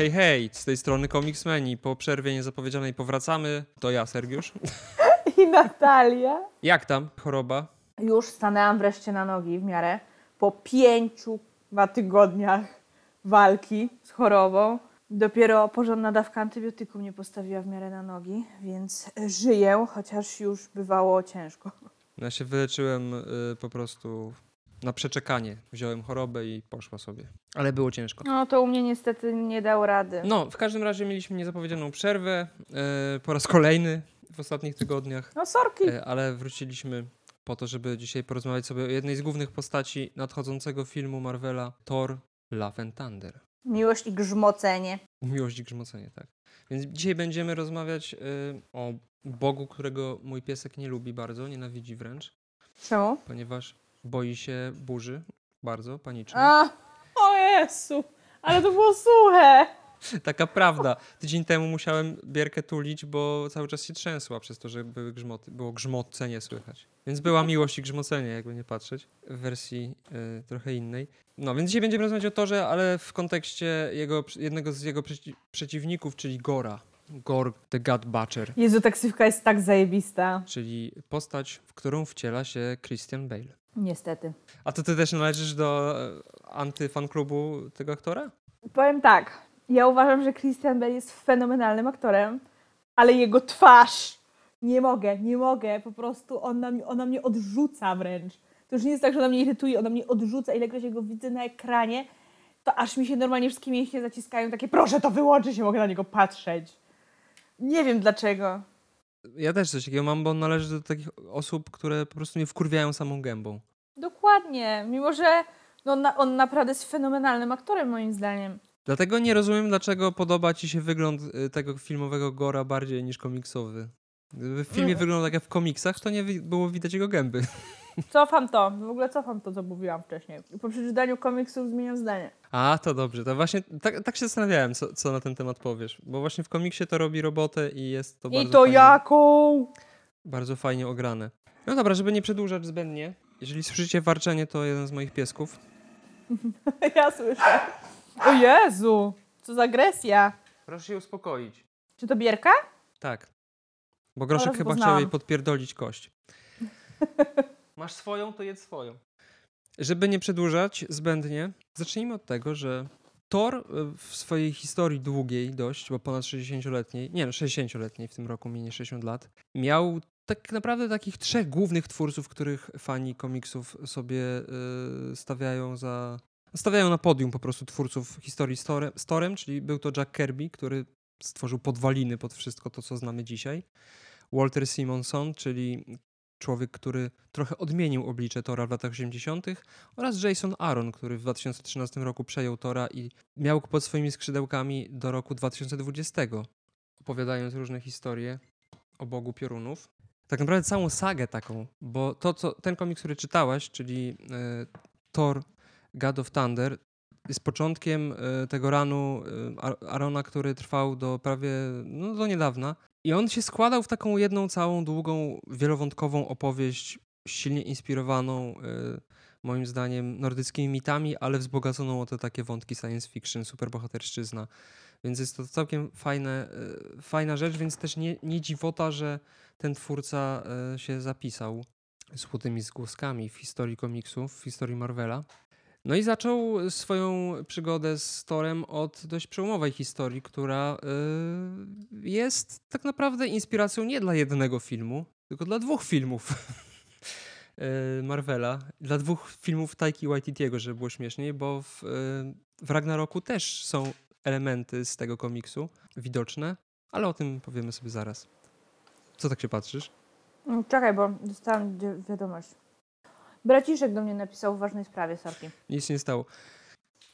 hej, hej, z tej strony Comicsmeni. Po przerwie niezapowiedzianej powracamy. To ja, Sergiusz. I Natalia. Jak tam choroba? Już stanęłam wreszcie na nogi w miarę po pięciu dwa tygodniach walki z chorobą. Dopiero porządna dawka antybiotyku mnie postawiła w miarę na nogi, więc żyję, chociaż już bywało ciężko. Ja się wyleczyłem y, po prostu na przeczekanie. Wziąłem chorobę i poszła sobie. Ale było ciężko. No to u mnie niestety nie dał rady. No, w każdym razie mieliśmy niezapowiedzianą przerwę y, po raz kolejny w ostatnich tygodniach, No sorki. y, ale wróciliśmy po to, żeby dzisiaj porozmawiać sobie o jednej z głównych postaci nadchodzącego filmu Marvela Thor Love and Thunder. Miłość i grzmocenie. Miłość i grzmocenie, tak. Więc dzisiaj będziemy rozmawiać y, o Bogu, którego mój piesek nie lubi bardzo, nienawidzi wręcz, Czemu? ponieważ boi się burzy bardzo, panicznie. A, o Jezu, ale to było suche. Taka prawda. Tydzień temu musiałem Bierkę tulić, bo cały czas się trzęsła przez to, że były grzmoty, było grzmocenie słychać. Więc była miłość i grzmocenie, jakby nie patrzeć, w wersji y, trochę innej. No, więc dzisiaj będziemy rozmawiać o Torze, ale w kontekście jego, jednego z jego przeci przeciwników, czyli Gora. Gor the God Butcher. Jezu, taksywka jest tak zajebista. czyli postać, w którą wciela się Christian Bale. Niestety. A to ty też należysz do e, antyfanklubu tego aktora? Powiem tak, ja uważam, że Christian Bale jest fenomenalnym aktorem, ale jego twarz, nie mogę, nie mogę, po prostu on na mnie, ona mnie odrzuca wręcz. To już nie jest tak, że ona mnie irytuje, ona mnie odrzuca, ilekroć go widzę na ekranie, to aż mi się normalnie wszystkie mięśnie zaciskają, takie proszę to wyłączyć, nie mogę na niego patrzeć. Nie wiem dlaczego. Ja też coś takiego mam, bo on należy do takich osób, które po prostu mnie wkurwiają samą gębą. Dokładnie, mimo że no, na, on naprawdę jest fenomenalnym aktorem moim zdaniem. Dlatego nie rozumiem, dlaczego podoba ci się wygląd y, tego filmowego Gora bardziej niż komiksowy. Gdyby w filmie Mm. wyglądał tak jak w komiksach, to nie wi- było widać jego gęby. Cofam to, w ogóle cofam to, co mówiłam wcześniej. Po przeczytaniu komiksów zmieniam zdanie. A, to dobrze. To właśnie tak, tak się zastanawiałem, co, co na ten temat powiesz. Bo właśnie w komiksie to robi robotę i jest to I bardzo to fajnie, jaką? bardzo fajnie ograne. No dobra, żeby nie przedłużać zbędnie. Jeżeli słyszycie warczenie, to jeden z moich piesków. Ja słyszę. O Jezu, co za agresja. Proszę się uspokoić. Czy to Bierka? Tak. Bo Groszek chyba chciał jej podpierdolić kość. Masz swoją, to jedz swoją. Żeby nie przedłużać zbędnie, zacznijmy od tego, że Thor y, w swojej historii długiej dość, bo ponad 60-letniej, nie no 60-letniej w tym roku, minie 60 lat, miał tak naprawdę takich trzech głównych twórców, których fani komiksów sobie y, stawiają za... Stawiają na podium po prostu twórców historii z Torem, z Torem, czyli był to Jack Kirby, który stworzył podwaliny pod wszystko to, co znamy dzisiaj. Walter Simonson, czyli człowiek, który trochę odmienił oblicze Tora w latach 80. oraz Jason Aaron, który w 2013 roku przejął Tora i miał pod swoimi skrzydełkami do roku 2020, opowiadając różne historie o Bogu Piorunów. Tak naprawdę całą sagę taką, bo to, co ten komiks, który czytałaś, czyli e, Thor God of Thunder, jest początkiem e, tego ranu e, Ar- Arona, który trwał do prawie, no do niedawna. I on się składał w taką jedną całą długą, wielowątkową opowieść, silnie inspirowaną e, moim zdaniem nordyckimi mitami, ale wzbogaconą o te takie wątki science fiction, superbohaterszczyzna. Więc jest to całkiem fajne, e, fajna rzecz, więc też nie, nie dziwota, że ten twórca e, się zapisał złotymi zgłoskami w historii komiksów, w historii Marvela. No i zaczął swoją przygodę z Torem od dość przełomowej historii, która y, jest tak naprawdę inspiracją nie dla jednego filmu, tylko dla dwóch filmów y, Marvela. Dla dwóch filmów Taiki Waititiego, żeby było śmieszniej, bo w, y, w Ragnaroku też są elementy z tego komiksu widoczne, ale o tym powiemy sobie zaraz. Co tak się patrzysz? Mm, Czekaj, bo dostałam wi- wiadomość. Braciszek do mnie napisał w ważnej sprawie, sorki. Nic się nie stało.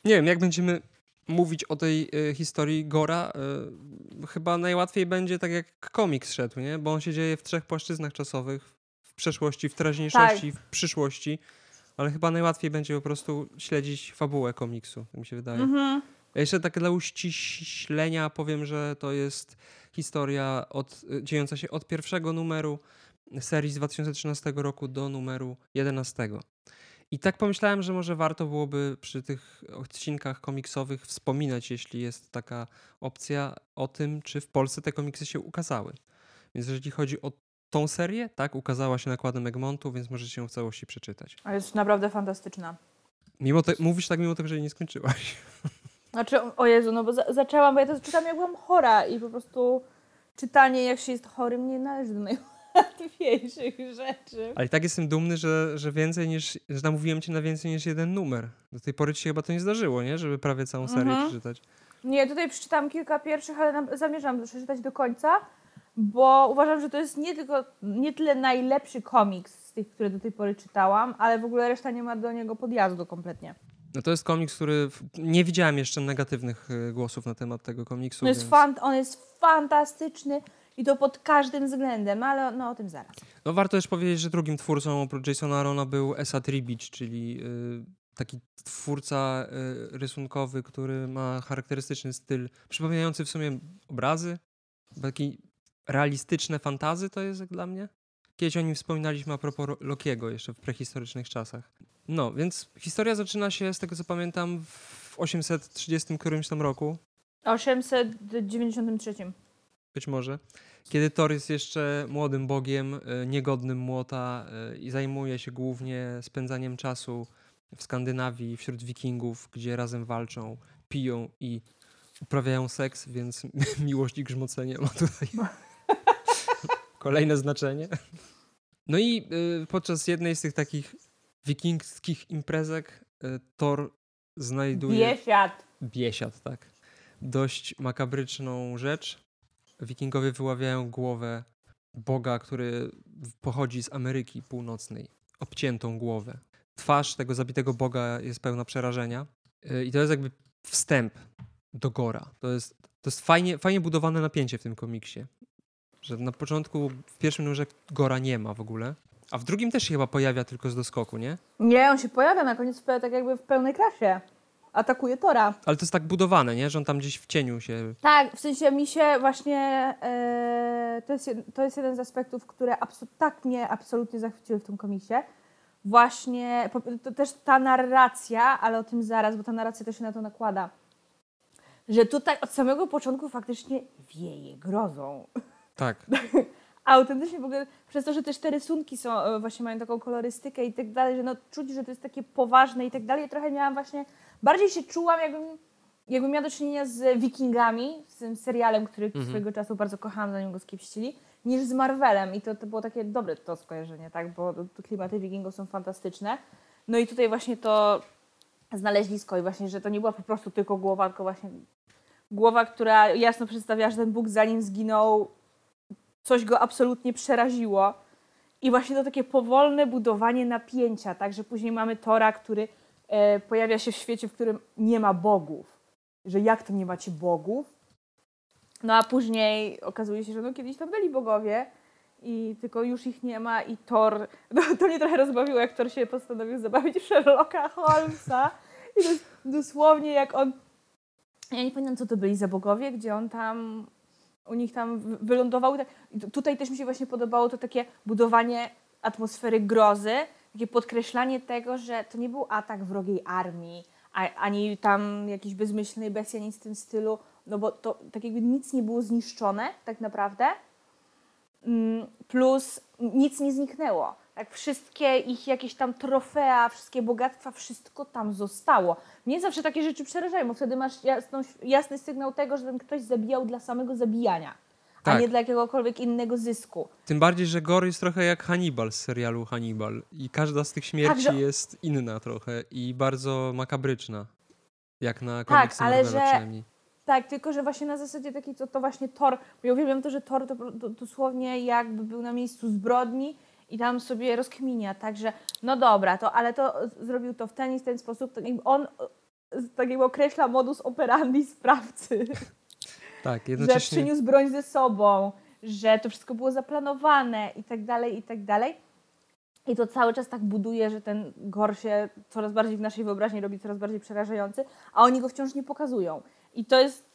Nie wiem, jak będziemy mówić o tej y, historii Gora, y, chyba najłatwiej będzie tak jak komiks szedł, nie? Bo on się dzieje w trzech płaszczyznach czasowych. W przeszłości, w teraźniejszości, w przyszłości. Ale chyba najłatwiej będzie po prostu śledzić fabułę komiksu, tak mi się wydaje. Mhm. Jeszcze tak dla uściślenia powiem, że to jest historia od, y, dziejąca się od pierwszego numeru serii z 2013 roku do numeru 11. I tak pomyślałem, że może warto byłoby przy tych odcinkach komiksowych wspominać, jeśli jest taka opcja, o tym, czy w Polsce te komiksy się ukazały. Więc jeżeli chodzi o tą serię, tak, ukazała się nakładem Egmontu, więc możecie ją w całości przeczytać. A jest naprawdę fantastyczna. Mimo te, mówisz tak mimo tego, że jej nie skończyłaś. Znaczy, o Jezu, no bo za zaczęłam, bo ja to czytam jak byłam chora i po prostu czytanie jak się jest chorym nie należy do najłatwiejszych rzeczy. Ale i tak jestem dumny, że, że więcej niż, że namówiłem cię na więcej niż jeden numer. Do tej pory ci się chyba to nie zdarzyło, nie? Żeby prawie całą serię mhm. przeczytać. Nie, tutaj przeczytałam kilka pierwszych, ale zamierzam przeczytać do końca, bo uważam, że to jest nie tylko, nie tyle najlepszy komiks z tych, które do tej pory czytałam, ale w ogóle reszta nie ma do niego podjazdu kompletnie. No to jest komiks, który nie widziałem jeszcze negatywnych y, głosów na temat tego komiksu. No jest więc... fan, on jest fantastyczny i to pod każdym względem, ale no o tym zaraz. No warto też powiedzieć, że drugim twórcą oprócz Jasona Arona był Esat Ribic, czyli y, taki twórca y, rysunkowy, który ma charakterystyczny styl, przypominający w sumie obrazy, taki realistyczne fantazy to jest jak dla mnie. Kiedyś o nim wspominaliśmy a propos Lokiego jeszcze w prehistorycznych czasach. No, więc historia zaczyna się, z tego co pamiętam, w 830 którymś tam roku. 893. Być może. Kiedy Thor jest jeszcze młodym bogiem, e, niegodnym młota e, i zajmuje się głównie spędzaniem czasu w Skandynawii, wśród wikingów, gdzie razem walczą, piją i uprawiają seks, więc miłość i grzmocenie ma tutaj kolejne znaczenie. No i y, podczas jednej z tych takich wikingskich imprezek Thor znajduje... Biesiad. Biesiad, tak. Dość makabryczną rzecz. Wikingowie wyławiają głowę boga, który pochodzi z Ameryki Północnej. Obciętą głowę. Twarz tego zabitego boga jest pełna przerażenia. Y, I to jest jakby wstęp do Gora. To jest, to jest fajnie, fajnie budowane napięcie w tym komiksie. Że na początku, w pierwszym numerze Gora nie ma w ogóle. A w drugim też się chyba pojawia tylko z doskoku, nie? Nie, on się pojawia na koniec tak jakby w pełnej krasie. Atakuje Tora. Ale to jest tak budowane, nie? Że on tam gdzieś w cieniu się... Tak, w sensie mi się właśnie... Yy, to, jest, to jest jeden z aspektów, które tak mnie absolutnie zachwyciły w tym komisie. Właśnie, to też ta narracja, ale o tym zaraz, bo ta narracja też się na to nakłada. Że tutaj od samego początku faktycznie wieje grozą. Tak. Autentycznie w ogóle przez to, że też te rysunki są, e, właśnie mają taką kolorystykę i tak dalej, że no czuć, że to jest takie poważne i tak dalej. Trochę miałam właśnie, bardziej się czułam, jakbym, jakbym miała do czynienia z Wikingami, z tym serialem, który mhm. swojego czasu bardzo kochałam, zanim go skiepścili, niż z Marvelem. I to, to było takie dobre to skojarzenie, tak? Bo klimaty Wikingów są fantastyczne. No i tutaj właśnie to znaleźlisko i właśnie, że to nie była po prostu tylko głowa, tylko właśnie głowa, która jasno przedstawiała, że ten Bóg zanim zginął coś go absolutnie przeraziło. I właśnie to takie powolne budowanie napięcia, tak, że później mamy Tora, który pojawia się w świecie, w którym nie ma bogów. Że jak to nie macie bogów? No a później okazuje się, że no kiedyś tam byli bogowie i tylko już ich nie ma i Thor, no, to mnie trochę rozbawiło, jak Thor się postanowił zabawić Sherlocka Holmesa i dosłownie jak on, ja nie pamiętam co to byli za bogowie, gdzie on tam u nich tam wylądowały. Tutaj też mi się właśnie podobało to takie budowanie atmosfery grozy, takie podkreślanie tego, że to nie był atak wrogiej armii, ani tam jakiejś bezmyślnej bestii, ani w tym stylu, no bo to tak jakby nic nie było zniszczone tak naprawdę, mm, plus nic nie zniknęło. Tak, wszystkie ich jakieś tam trofea, wszystkie bogactwa, wszystko tam zostało. Mnie zawsze takie rzeczy przerażają, bo wtedy masz jasną, jasny sygnał tego, że ten ktoś zabijał dla samego zabijania, tak. a nie dla jakiegokolwiek innego zysku. Tym bardziej, że Gor jest trochę jak Hannibal z serialu Hannibal i każda z tych śmierci tak, że... jest inna trochę i bardzo makabryczna, jak na komiksy tak, ale Marvela że... przynajmniej. Tak, tylko że właśnie na zasadzie takiej, to, to właśnie Thor, bo ja uwielbiam to, że Thor to, to, dosłownie jakby był na miejscu zbrodni i tam sobie rozkminia, także no dobra, to, ale to zrobił to w ten i w ten sposób, jakby on tak jakby określa modus operandi sprawcy. Tak, jednocześnie... Że przyniósł broń ze sobą, że to wszystko było zaplanowane i tak dalej, i tak dalej. I to cały czas tak buduje, że ten gor się coraz bardziej w naszej wyobraźni robi coraz bardziej przerażający, a oni go wciąż nie pokazują. I to jest,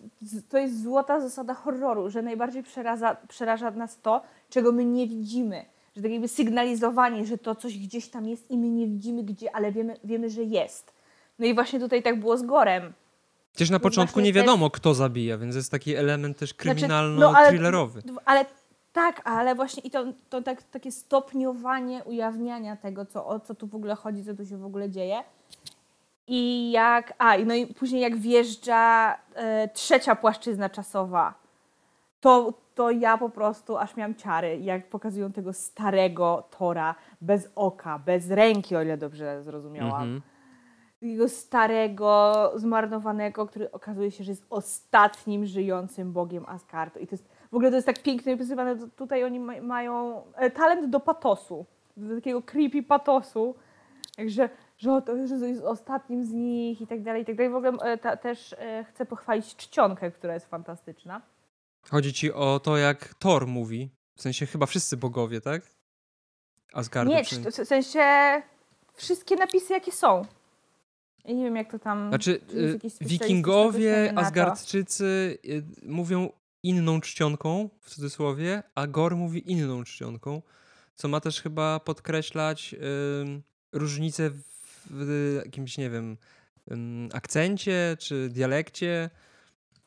to jest złota zasada horroru, że najbardziej przeraża, przeraża nas to, czego my nie widzimy że tak jakby sygnalizowanie, że to coś gdzieś tam jest i my nie widzimy gdzie, ale wiemy, wiemy że jest. No i właśnie tutaj tak było z Gorem. Przecież na początku właśnie nie wiadomo, kto zabija, więc jest taki element też Znaczy, kryminalno-thrillerowy. no, ale, ale tak, ale właśnie i to, to tak, takie stopniowanie ujawniania tego, co, o co tu w ogóle chodzi, co tu się w ogóle dzieje. I jak, a no i później jak wjeżdża e, trzecia płaszczyzna czasowa, to, to ja po prostu aż miałam ciary, jak pokazują tego starego Tora bez oka, bez ręki, o ile dobrze zrozumiałam Mhm. Jego starego, zmarnowanego, który okazuje się, że jest ostatnim żyjącym bogiem Asgardu. I to jest, w ogóle to jest tak pięknie opisywane, tutaj oni ma, mają e, talent do patosu, do takiego creepy patosu, także, że, to, że jest ostatnim z nich i tak dalej, i tak dalej. W ogóle e, ta, też e, chcę pochwalić czcionkę, która jest fantastyczna. Chodzi ci o to, jak Thor mówi. W sensie chyba wszyscy bogowie, tak? Asgardu. Nie, cz- w sensie wszystkie napisy, jakie są. Ja nie wiem, jak to tam... Znaczy, y, wikingowie. Asgardczycy y, mówią inną czcionką, w cudzysłowie, a Gor mówi inną czcionką, co ma też chyba podkreślać ym, różnice w, w jakimś, nie wiem, ym, akcencie czy dialekcie.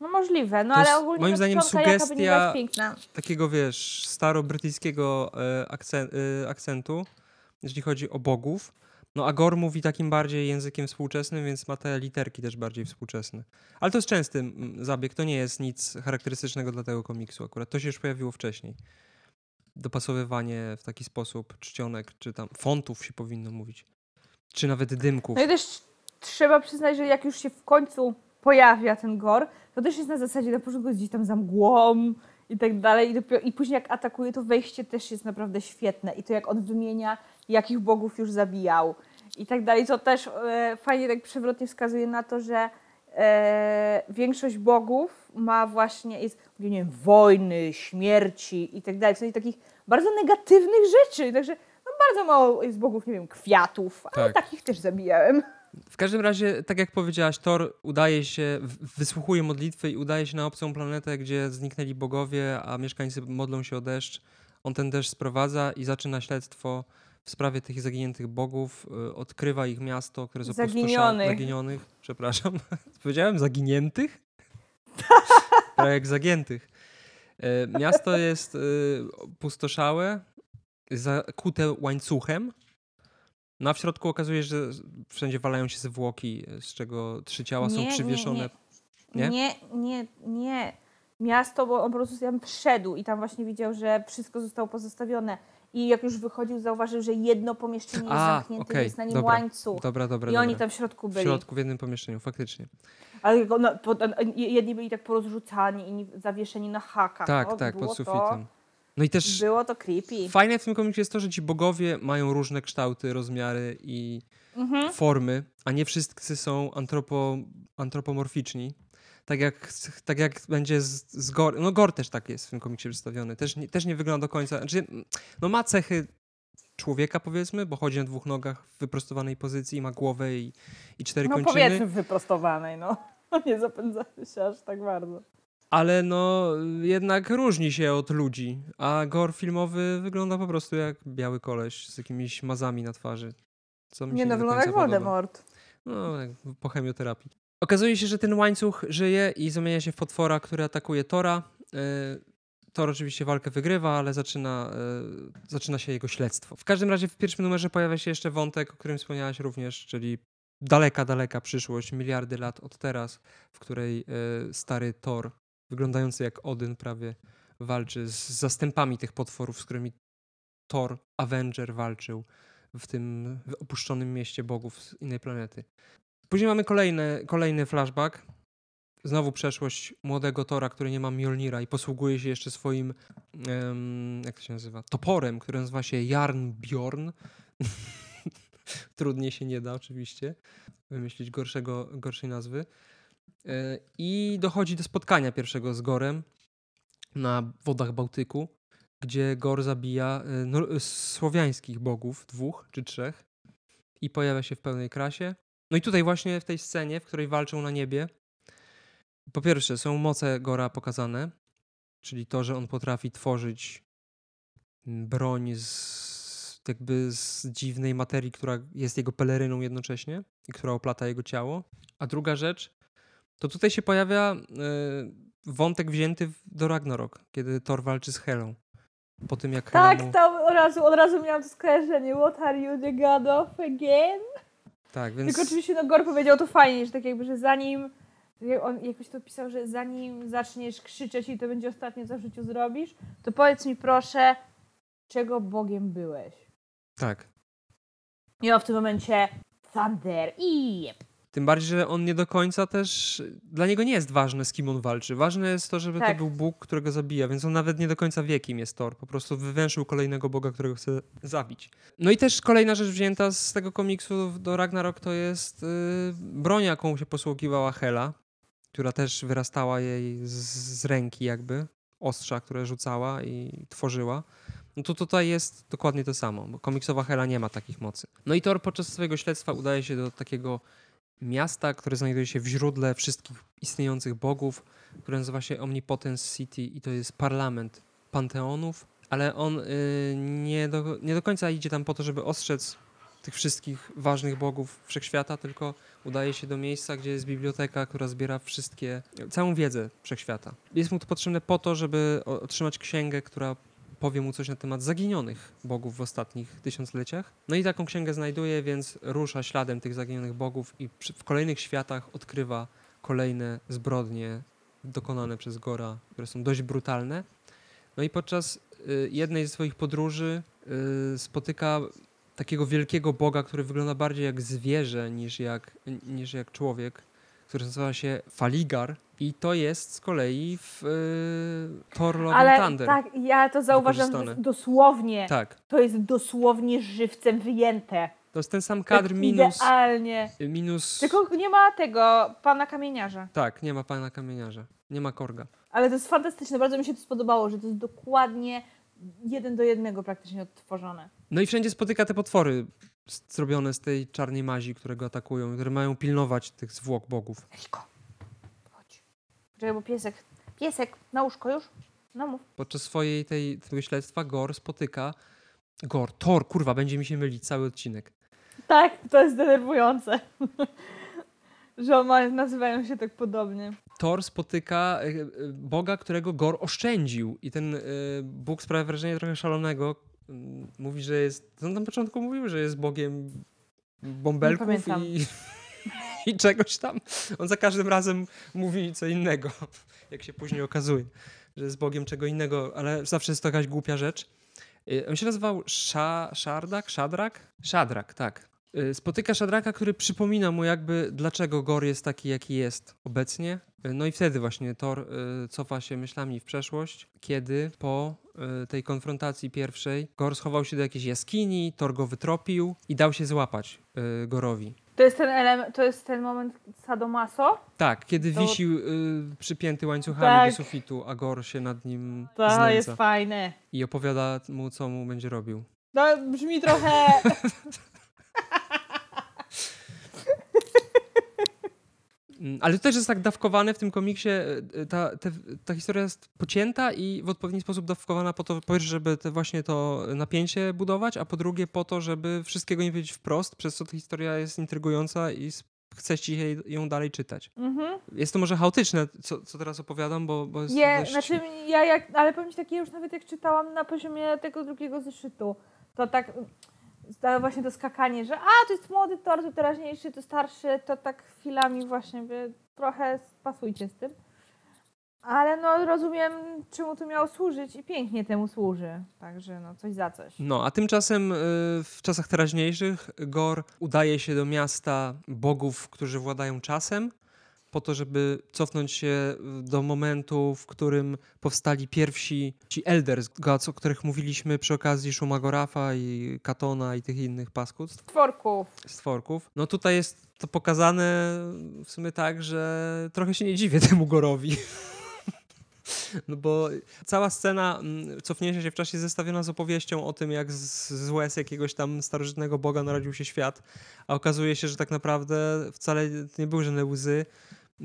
No możliwe, no To ale ogólnie moim zdaniem, sugestia-. Takiego, wiesz, staro-brytyjskiego e, akcen, e, akcentu, jeśli chodzi o bogów. No a Gor mówi takim bardziej językiem współczesnym, więc ma te literki też bardziej współczesne. Ale to jest częsty zabieg, to nie jest nic charakterystycznego dla tego komiksu akurat. To się już pojawiło wcześniej. Dopasowywanie w taki sposób czcionek, czy tam fontów się powinno mówić. Czy nawet dymków. No i też trzeba przyznać, że jak już się w końcu pojawia ten gor, to też jest na zasadzie na początku jest gdzieś tam za mgłą i tak dalej. I, dopiero, I później jak atakuje, to wejście też jest naprawdę świetne. I to jak on wymienia, jakich bogów już zabijał i tak dalej, co też e, fajnie tak przewrotnie wskazuje na to, że e, większość bogów ma właśnie, jest, nie wiem, wojny, śmierci i tak dalej, w sensie takich bardzo negatywnych rzeczy. Także no, bardzo mało jest bogów, nie wiem, kwiatów, ale Tak. takich też zabijałem. W każdym razie, tak jak powiedziałaś, Thor udaje się, wysłuchuje modlitwy i udaje się na obcą planetę, gdzie zniknęli bogowie, a mieszkańcy modlą się o deszcz. On ten deszcz sprowadza i zaczyna śledztwo w sprawie tych zaginiętych bogów. y, Odkrywa ich miasto, które jest. Zaginionych. Zaginionych. Przepraszam. Powiedziałem zaginiętych? Jak zagiętych. E, Miasto jest y, opustoszałe, zakute łańcuchem. No a w środku okazuje się, że wszędzie walają się zwłoki, z czego trzy ciała są Nie, nie, przywieszone. Nie, Nie? nie, nie, nie. Miasto, bo on po prostu tam wszedł i tam właśnie widział, że wszystko zostało pozostawione. I jak już wychodził, zauważył, że jedno pomieszczenie jest A, zamknięte, okej, jest na nim dobra, łańcuch. Dobra, dobra, I dobra. oni tam w środku w byli. środku, w jednym pomieszczeniu, faktycznie. Ale ono- po- on- jedni byli tak porozrzucani, inni zawieszeni na hakach. Tak, O, tak, pod to- sufitem. No i też Było to creepy. fajne w tym komiksie jest to, że ci bogowie mają różne kształty, rozmiary i Mhm. formy, a nie wszyscy są antropo, antropomorficzni. Tak jak, tak jak będzie z, z Gor. No Gor też tak jest w tym komiksie przedstawiony. Też nie, też nie wygląda do końca. Znaczy, no ma cechy człowieka powiedzmy, bo chodzi na dwóch nogach w wyprostowanej pozycji, ma głowę i, i cztery No kończyny. powiedzmy wyprostowanej, no. Nie zapędzamy się aż tak bardzo. Ale no jednak różni się od ludzi, a Gor filmowy wygląda po prostu jak biały koleś z jakimiś mazami na twarzy. Co mi Nie no, wygląda jak. Voldemort. No, jak po chemioterapii. Okazuje się, że ten łańcuch żyje i zamienia się w potwora, który atakuje Tora. Yy, Thor oczywiście walkę wygrywa, ale zaczyna, yy, zaczyna się jego śledztwo. W każdym razie w pierwszym numerze pojawia się jeszcze wątek, o którym wspomniałaś również, czyli daleka, daleka przyszłość, miliardy lat od teraz, w której yy, stary Thor, wyglądający jak Odyn prawie, walczy z zastępami tych potworów, z którymi Thor, Avenger walczył w tym opuszczonym mieście bogów z innej planety. Później mamy kolejny, kolejny flashback. Znowu przeszłość młodego Tora, który nie ma Mjolnira i posługuje się jeszcze swoim, em, jak to się nazywa, toporem, który nazywa się Jarnbjorn. Trudniej się nie da oczywiście wymyślić gorszego, gorszej nazwy. E, I dochodzi do spotkania pierwszego z Gorem na wodach Bałtyku, gdzie Gor zabija e, nor- słowiańskich bogów, dwóch czy trzech, i pojawia się w pełnej krasie. No i tutaj właśnie w tej scenie, w której walczą na niebie, po pierwsze są moce Gora pokazane, czyli to, że on potrafi tworzyć broń z, jakby z dziwnej materii, która jest jego peleryną jednocześnie i która oplata jego ciało. A druga rzecz, to tutaj się pojawia y, wątek wzięty do Ragnarok, kiedy Thor walczy z Helą. Po tym jak Tak, Hela mu... tam od razu, od razu miałam to skojarzenie. What are you the god of again? Tak, więc... Tylko oczywiście no Gor powiedział to fajnie, że tak jakby, że zanim on jakoś to pisał, że zanim zaczniesz krzyczeć i to będzie ostatnie, co w życiu zrobisz, to powiedz mi proszę, czego Bogiem byłeś? Tak. I on w tym momencie Thunder i jep. Tym bardziej, że on nie do końca też. Dla niego nie jest ważne, z kim on walczy. Ważne jest to, żeby Tak. to był Bóg, którego zabija, więc on nawet nie do końca wie, kim jest Thor. Po prostu wywęszył kolejnego Boga, którego chce zabić. No i też kolejna rzecz wzięta z tego komiksu do Ragnarok to jest yy, broń, jaką się posługiwała Hela, która też wyrastała jej z, z ręki, jakby. Ostrza, które rzucała i tworzyła. No to tutaj jest dokładnie to samo, bo komiksowa Hela nie ma takich mocy. No i Thor podczas swojego śledztwa udaje się do takiego miasta, które znajduje się w źródle wszystkich istniejących bogów, które nazywa się Omnipotence City i to jest parlament panteonów, ale on y, nie, do, nie do końca idzie tam po to, żeby ostrzec tych wszystkich ważnych bogów wszechświata, tylko udaje się do miejsca, gdzie jest biblioteka, która zbiera wszystkie, całą wiedzę wszechświata. Jest mu to potrzebne po to, żeby otrzymać księgę, która powie mu coś na temat zaginionych bogów w ostatnich tysiącleciach. No i taką księgę znajduje, więc rusza śladem tych zaginionych bogów i w kolejnych światach odkrywa kolejne zbrodnie dokonane przez Gora, które są dość brutalne. No i podczas y, jednej ze swoich podróży y, spotyka takiego wielkiego boga, który wygląda bardziej jak zwierzę niż jak, niż jak człowiek, który nazywa się Faligar i to jest z kolei w y, Thor Love Ale Thunder. tak, ja to zauważam, dosłownie, tak. to jest dosłownie żywcem wyjęte. To jest ten sam kadr tak minus, Idealnie. minus... Tylko nie ma tego pana kamieniarza. Tak, nie ma pana kamieniarza. Nie ma korga. Ale to jest fantastyczne, bardzo mi się to spodobało, że to jest dokładnie jeden do jednego praktycznie odtworzone. No i wszędzie spotyka te potwory zrobione z tej czarnej mazi, które go atakują, które mają pilnować tych zwłok bogów. Riko, chodź. Poczekaj, bo piesek, piesek, na łóżko już? No mów. Podczas swojej tej, tego śledztwa Gor spotyka... Gor, Thor, kurwa, będzie mi się mylić cały odcinek. Tak, to jest denerwujące. że on ma, nazywają się tak podobnie. Thor spotyka e, e, Boga, którego Gor oszczędził. I ten e, Bóg sprawia wrażenie trochę szalonego. Mm, Mówi, że jest. On na początku mówił, że jest Bogiem bąbelków i, i czegoś tam. On za każdym razem mówi co innego, jak się później okazuje, że jest Bogiem czego innego, ale zawsze jest to jakaś głupia rzecz. E, On się nazywał Sza, Szardak? Szadrak? Szadrak, tak. E, Spotyka Szadraka, który przypomina mu jakby dlaczego Gor jest taki, jaki jest obecnie. E, No i wtedy właśnie Thor e, cofa się myślami w przeszłość, kiedy po tej konfrontacji pierwszej Gor schował się do jakiejś jaskini, Thor go wytropił i dał się złapać Gorowi. To jest ten element, to jest ten moment sadomaso? Tak, kiedy To- wisił y, przypięty łańcuchami Tak. do sufitu, a Gor się nad nim To znęca jest fajne. i opowiada mu, co mu będzie robił. To brzmi trochę... Ale to też jest tak dawkowane w tym komiksie. y, Ta, te, ta historia jest pocięta i w odpowiedni sposób dawkowana po to, po pierwsze, żeby te właśnie to napięcie budować, a po drugie po to, żeby wszystkiego nie powiedzieć wprost, przez co ta historia jest intrygująca i s- chce ci jej, ją dalej czytać. mhm. Jest to może chaotyczne, co, co teraz opowiadam, bo, bo jest Je, dość... znaczy ja jak, ale powiem ci takie już nawet jak czytałam na poziomie tego drugiego zeszytu, to tak właśnie to skakanie, że a, to jest młody Thor, to teraźniejszy, to starszy, to tak chwilami właśnie, wie, trochę pasujcie z tym. Ale no rozumiem, czemu to miało służyć i pięknie temu służy. Także no coś za coś. No, a tymczasem y, w czasach teraźniejszych Gor udaje się do miasta bogów, którzy władają czasem, po to, żeby cofnąć się do momentu, w którym powstali pierwsi ci Elders Gods, o których mówiliśmy przy okazji Shumagorafa i Katona i tych innych paskudztw, Tworków. stworków. No tutaj jest to pokazane w sumie tak, że trochę się nie dziwię temu Gorowi. No bo cała scena mm, cofnięcia się w czasie zestawiona z opowieścią o tym, jak z, z łez jakiegoś tam starożytnego boga narodził się świat, a okazuje się, że tak naprawdę wcale nie były żadne łzy,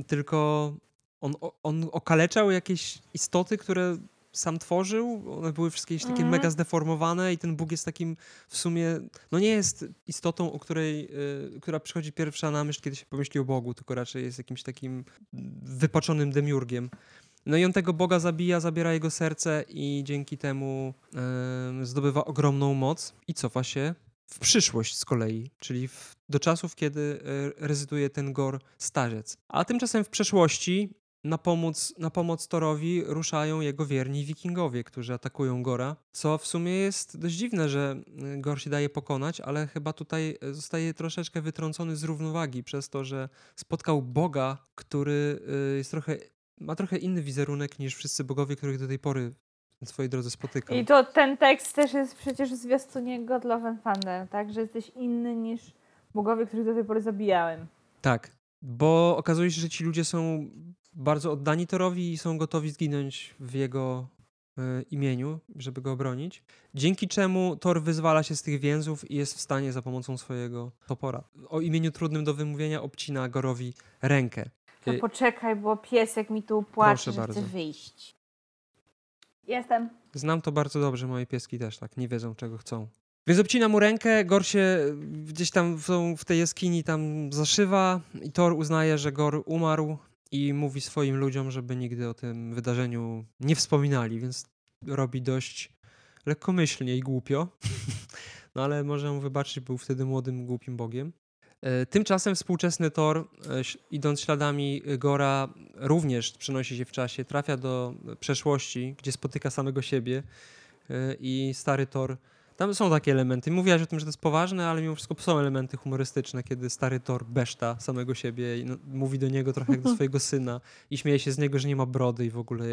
tylko on, on okaleczał jakieś istoty, które sam tworzył. One były wszystkie jakieś takie Mhm. mega zdeformowane i ten Bóg jest takim w sumie, no nie jest istotą, o której, y, która przychodzi pierwsza na myśl, kiedy się pomyśli o Bogu, tylko raczej jest jakimś takim wypaczonym demiurgiem. No i on tego Boga zabija, zabiera jego serce i dzięki temu em, zdobywa ogromną moc i cofa się w przyszłość z kolei, czyli w, do czasów, kiedy e, rezyduje ten Gor starzec. A tymczasem w przeszłości na pomoc, na pomoc Torowi ruszają jego wierni wikingowie, którzy atakują Gora, co w sumie jest dość dziwne, że e, Gor się daje pokonać, ale chyba tutaj e, zostaje troszeczkę wytrącony z równowagi przez to, że spotkał Boga, który jest trochę, ma trochę inny wizerunek niż wszyscy bogowie, których do tej pory swojej drodze spotykał. I to ten tekst też jest przecież w zwiastunie God Love and Thunder, tak? Że jesteś inny niż bogowie, których do tej pory zabijałem. Tak, bo okazuje się, że ci ludzie są bardzo oddani Torowi i są gotowi zginąć w jego e, imieniu, żeby go obronić. Dzięki czemu Thor wyzwala się z tych więzów i jest w stanie za pomocą swojego topora. O imieniu trudnym do wymówienia obcina Gorowi rękę. To Y- poczekaj, bo piesek mi tu płacze, że chce wyjść. Jestem. Znam to bardzo dobrze, moje pieski też tak, nie wiedzą czego chcą. Więc obcina mu rękę, Gor się gdzieś tam w, tą- w tej jaskini tam zaszywa i Thor uznaje, że Gor umarł i mówi swoim ludziom, żeby nigdy o tym wydarzeniu nie wspominali, więc robi dość lekkomyślnie i głupio. No ale może mu wybaczyć, był wtedy młodym, głupim bogiem. E, Tymczasem współczesny Thor, e, idąc śladami Gora, również przenosi się w czasie, trafia do przeszłości, gdzie spotyka samego siebie e, i stary Thor. Tam są takie elementy. Mówiłaś o tym, że to jest poważne, ale mimo wszystko są elementy humorystyczne, kiedy stary Thor beszta samego siebie i no, mówi do niego trochę jak do swojego syna i śmieje się z niego, że nie ma brody i w ogóle,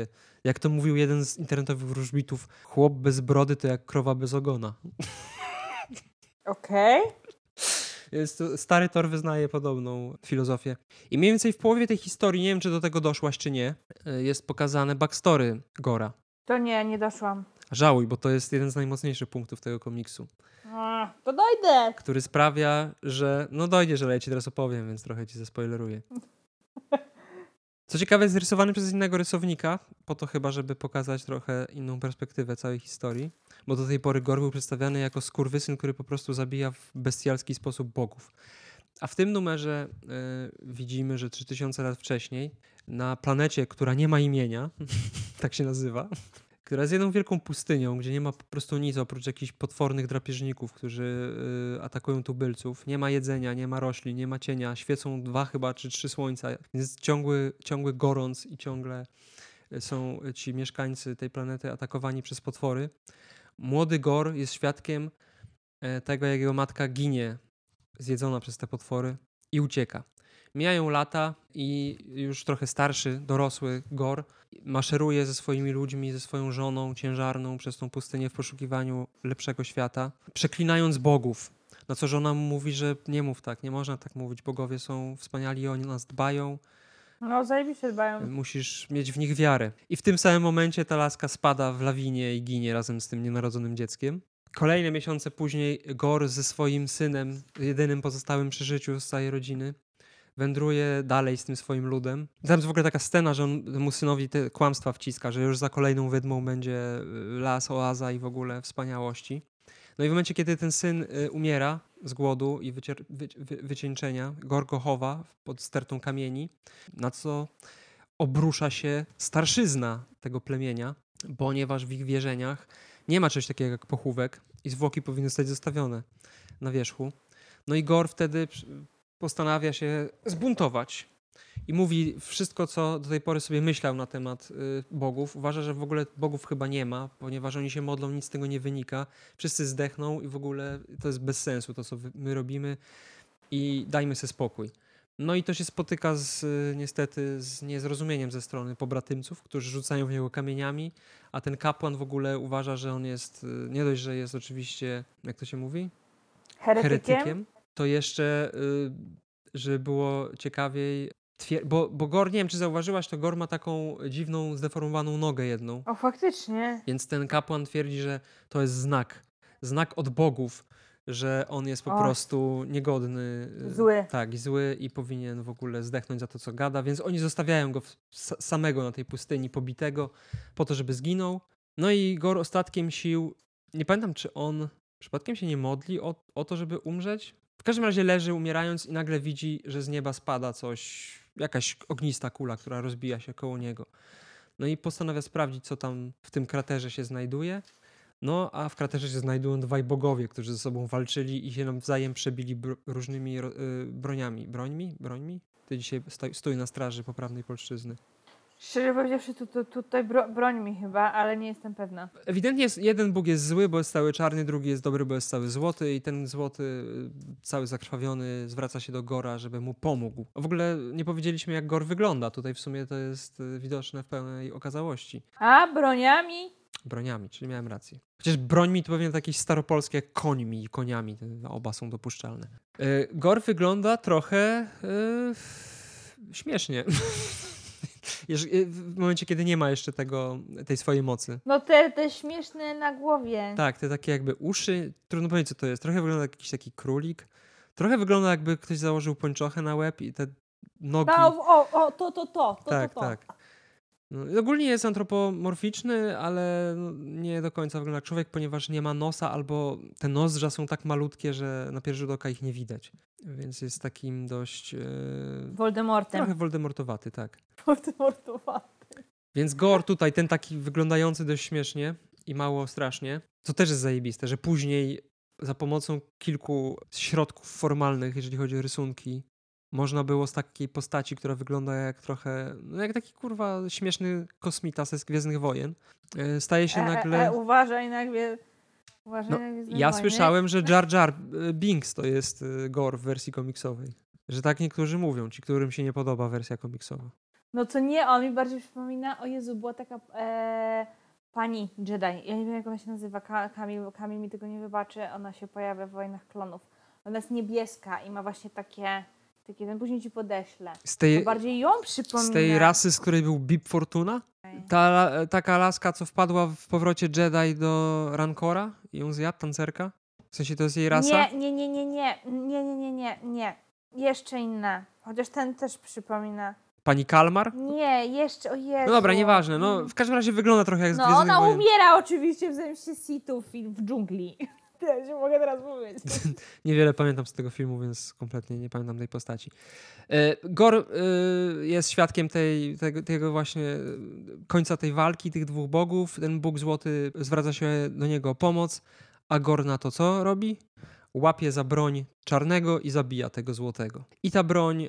jak to mówił jeden z internetowych wróżbitów, chłop bez brody to jak krowa bez ogona. Okej. To- stary Thor wyznaje podobną filozofię. I mniej więcej w połowie tej historii, nie wiem czy do tego doszłaś czy nie, y, jest pokazane backstory Gora. To nie, nie doszłam. Żałuj, bo to jest jeden z najmocniejszych punktów tego komiksu, A, to dojdę. który sprawia, że... No dojdzie, że ja ci teraz opowiem, więc trochę ci zaspoileruję. Co ciekawe, jest rysowany przez innego rysownika, po to chyba, żeby pokazać trochę inną perspektywę całej historii, bo do tej pory Gor był przedstawiany jako skurwysyn, który po prostu zabija w bestialski sposób bogów. A w tym numerze e, widzimy, że 3000 lat wcześniej na planecie, która nie ma imienia, tak się nazywa, która jest jedną wielką pustynią, gdzie nie ma po prostu nic oprócz jakichś potwornych drapieżników, którzy y, atakują tubylców. Nie ma jedzenia, nie ma roślin, nie ma cienia. Świecą dwa chyba czy trzy słońca. Jest ciągły, ciągły gorąc i ciągle y, są ci mieszkańcy tej planety atakowani przez potwory. Młody Gor jest świadkiem e, tego, jak jego matka ginie zjedzona przez te potwory i ucieka. Mijają lata i już trochę starszy, dorosły Gor maszeruje ze swoimi ludźmi, ze swoją żoną ciężarną przez tą pustynię w poszukiwaniu lepszego świata, przeklinając bogów. Na co żona mu mówi, że nie mów tak, nie można tak mówić, bogowie są wspaniali, oni nas dbają, No, zajebiście dbają. musisz mieć w nich wiarę. I w tym samym momencie ta laska spada w lawinie i ginie razem z tym nienarodzonym dzieckiem. Kolejne miesiące później Gor ze swoim synem, jedynym pozostałym przy życiu z całej rodziny, wędruje dalej z tym swoim ludem. Tam jest w ogóle taka scena, że on temu synowi te kłamstwa wciska, że już za kolejną wydmą będzie las, oaza i w ogóle wspaniałości. No i w momencie, kiedy ten syn y, umiera z głodu i wycier- wy- wy- wycieńczenia, Gor go chowa pod stertą kamieni, na co obrusza się starszyzna tego plemienia, ponieważ w ich wierzeniach nie ma czegoś takiego jak pochówek i zwłoki powinny zostać zostawione na wierzchu. No i Gor wtedy postanawia się zbuntować i mówi wszystko, co do tej pory sobie myślał na temat y, bogów. Uważa, że w ogóle bogów chyba nie ma, ponieważ oni się modlą, nic z tego nie wynika. Wszyscy zdechną i w ogóle to jest bez sensu to, co my robimy i dajmy sobie spokój. No i to się spotyka z, y, niestety z niezrozumieniem ze strony pobratymców, którzy rzucają w niego kamieniami, a ten kapłan w ogóle uważa, że on jest, y, nie dość, że jest oczywiście, jak to się mówi? Heretykiem? to jeszcze, żeby było ciekawiej, bo, bo Gor, nie wiem czy zauważyłaś, to Gor ma taką dziwną, zdeformowaną nogę jedną, O, faktycznie. więc ten kapłan twierdzi, że to jest znak, znak od bogów, że on jest po Och. prostu niegodny. y, Zły. Tak, zły i powinien w ogóle zdechnąć za to, co gada, więc oni zostawiają go samego na tej pustyni, pobitego, po to, żeby zginął. No i Gor ostatkiem sił, nie pamiętam, czy on przypadkiem się nie modli o, o to, żeby umrzeć. W każdym razie leży umierając i nagle widzi, że z nieba spada coś, jakaś ognista kula, która rozbija się koło niego. No i postanawia sprawdzić, co tam w tym kraterze się znajduje. No, a w kraterze się znajdują dwaj bogowie, którzy ze sobą walczyli i się nawzajem przebili bro- różnymi ro- y, broniami. Brońmi? Brońmi? Ty dzisiaj stój na straży poprawnej polszczyzny. Szczerze powiedziawszy, tu, tu, tutaj bro, broń mi chyba, ale nie jestem pewna. Ewidentnie jest, jeden Bóg jest zły, bo jest cały czarny, drugi jest dobry, bo jest cały złoty i ten złoty, y, cały zakrwawiony, zwraca się do Gora, żeby mu pomógł. W ogóle nie powiedzieliśmy, jak Gor wygląda. Tutaj w sumie to jest y, widoczne w pełnej okazałości. A, broniami? Broniami, czyli miałem rację. Chociaż brońmi to pewnie to jakieś staropolskie jak końmi i koniami. Oba są dopuszczalne. Y, Gor wygląda trochę y, śmiesznie. Y, w momencie, kiedy nie ma jeszcze tego, tej swojej mocy. No te, te śmieszne na głowie. Tak, te takie jakby uszy. Trudno powiedzieć, co to jest. Trochę wygląda jak jakiś taki królik. Trochę wygląda, jakby ktoś założył pończochę na łeb i te nogi. No, o, o, to, to, to, to, tak, to, to. tak. No, ogólnie jest antropomorficzny, ale nie do końca wygląda jak człowiek, ponieważ nie ma nosa, albo te nozdrza są tak malutkie, że na pierwszy rzut oka ich nie widać. Więc jest takim dość. E, Voldemortem. trochę Voldemortowaty, tak. Voldemortowaty. Więc Gor tutaj, ten taki wyglądający dość śmiesznie i mało strasznie, to też jest zajebiste, że później za pomocą kilku środków formalnych, jeżeli chodzi o rysunki, można było z takiej postaci, która wygląda jak trochę, no jak taki kurwa śmieszny kosmita ze Gwiezdnych Wojen, e, staje się E, nagle... e, e, uważaj na gwie... Uważaj No, na Gwiezdne Ja Wojny. słyszałem, że Jar Jar e, Binks to jest e, Gor w wersji komiksowej. Że tak niektórzy mówią, ci, którym się nie podoba wersja komiksowa. No to nie, on mi bardziej przypomina, o Jezu, była taka e, pani Jedi, ja nie wiem jak ona się nazywa, Ka- Kamil, Kamil mi tego nie wybaczy, ona się pojawia w Wojnach Klonów. Ona jest niebieska i ma właśnie takie, takie ten później ci podeślę. Z To tej, bardziej ją przypomina. z tej rasy, z której był Bib Fortuna? Ta, taka laska, co wpadła w powrocie Jedi do Rancora i ją zjadł, tancerka? W sensie to jest jej rasa? Nie, nie, nie, nie, nie, nie, nie, nie, nie, nie. Jeszcze inne. Chociaż ten też przypomina. Pani Kalmar? Nie, jeszcze, o Jezu. No dobra, nieważne. No, w każdym razie wygląda trochę jak z No Gwiezdnych ona Wojen. umiera oczywiście w zemście Sithów i w dżungli. Się mogę teraz powiedzieć. Niewiele pamiętam z tego filmu, więc kompletnie nie pamiętam tej postaci. E, Gor e, jest świadkiem tej, tego, tego właśnie e, końca tej walki, tych dwóch bogów. Ten Bóg Złoty zwraca się do niego o pomoc, a Gor na to co robi? Łapie za broń czarnego i zabija tego złotego. I ta broń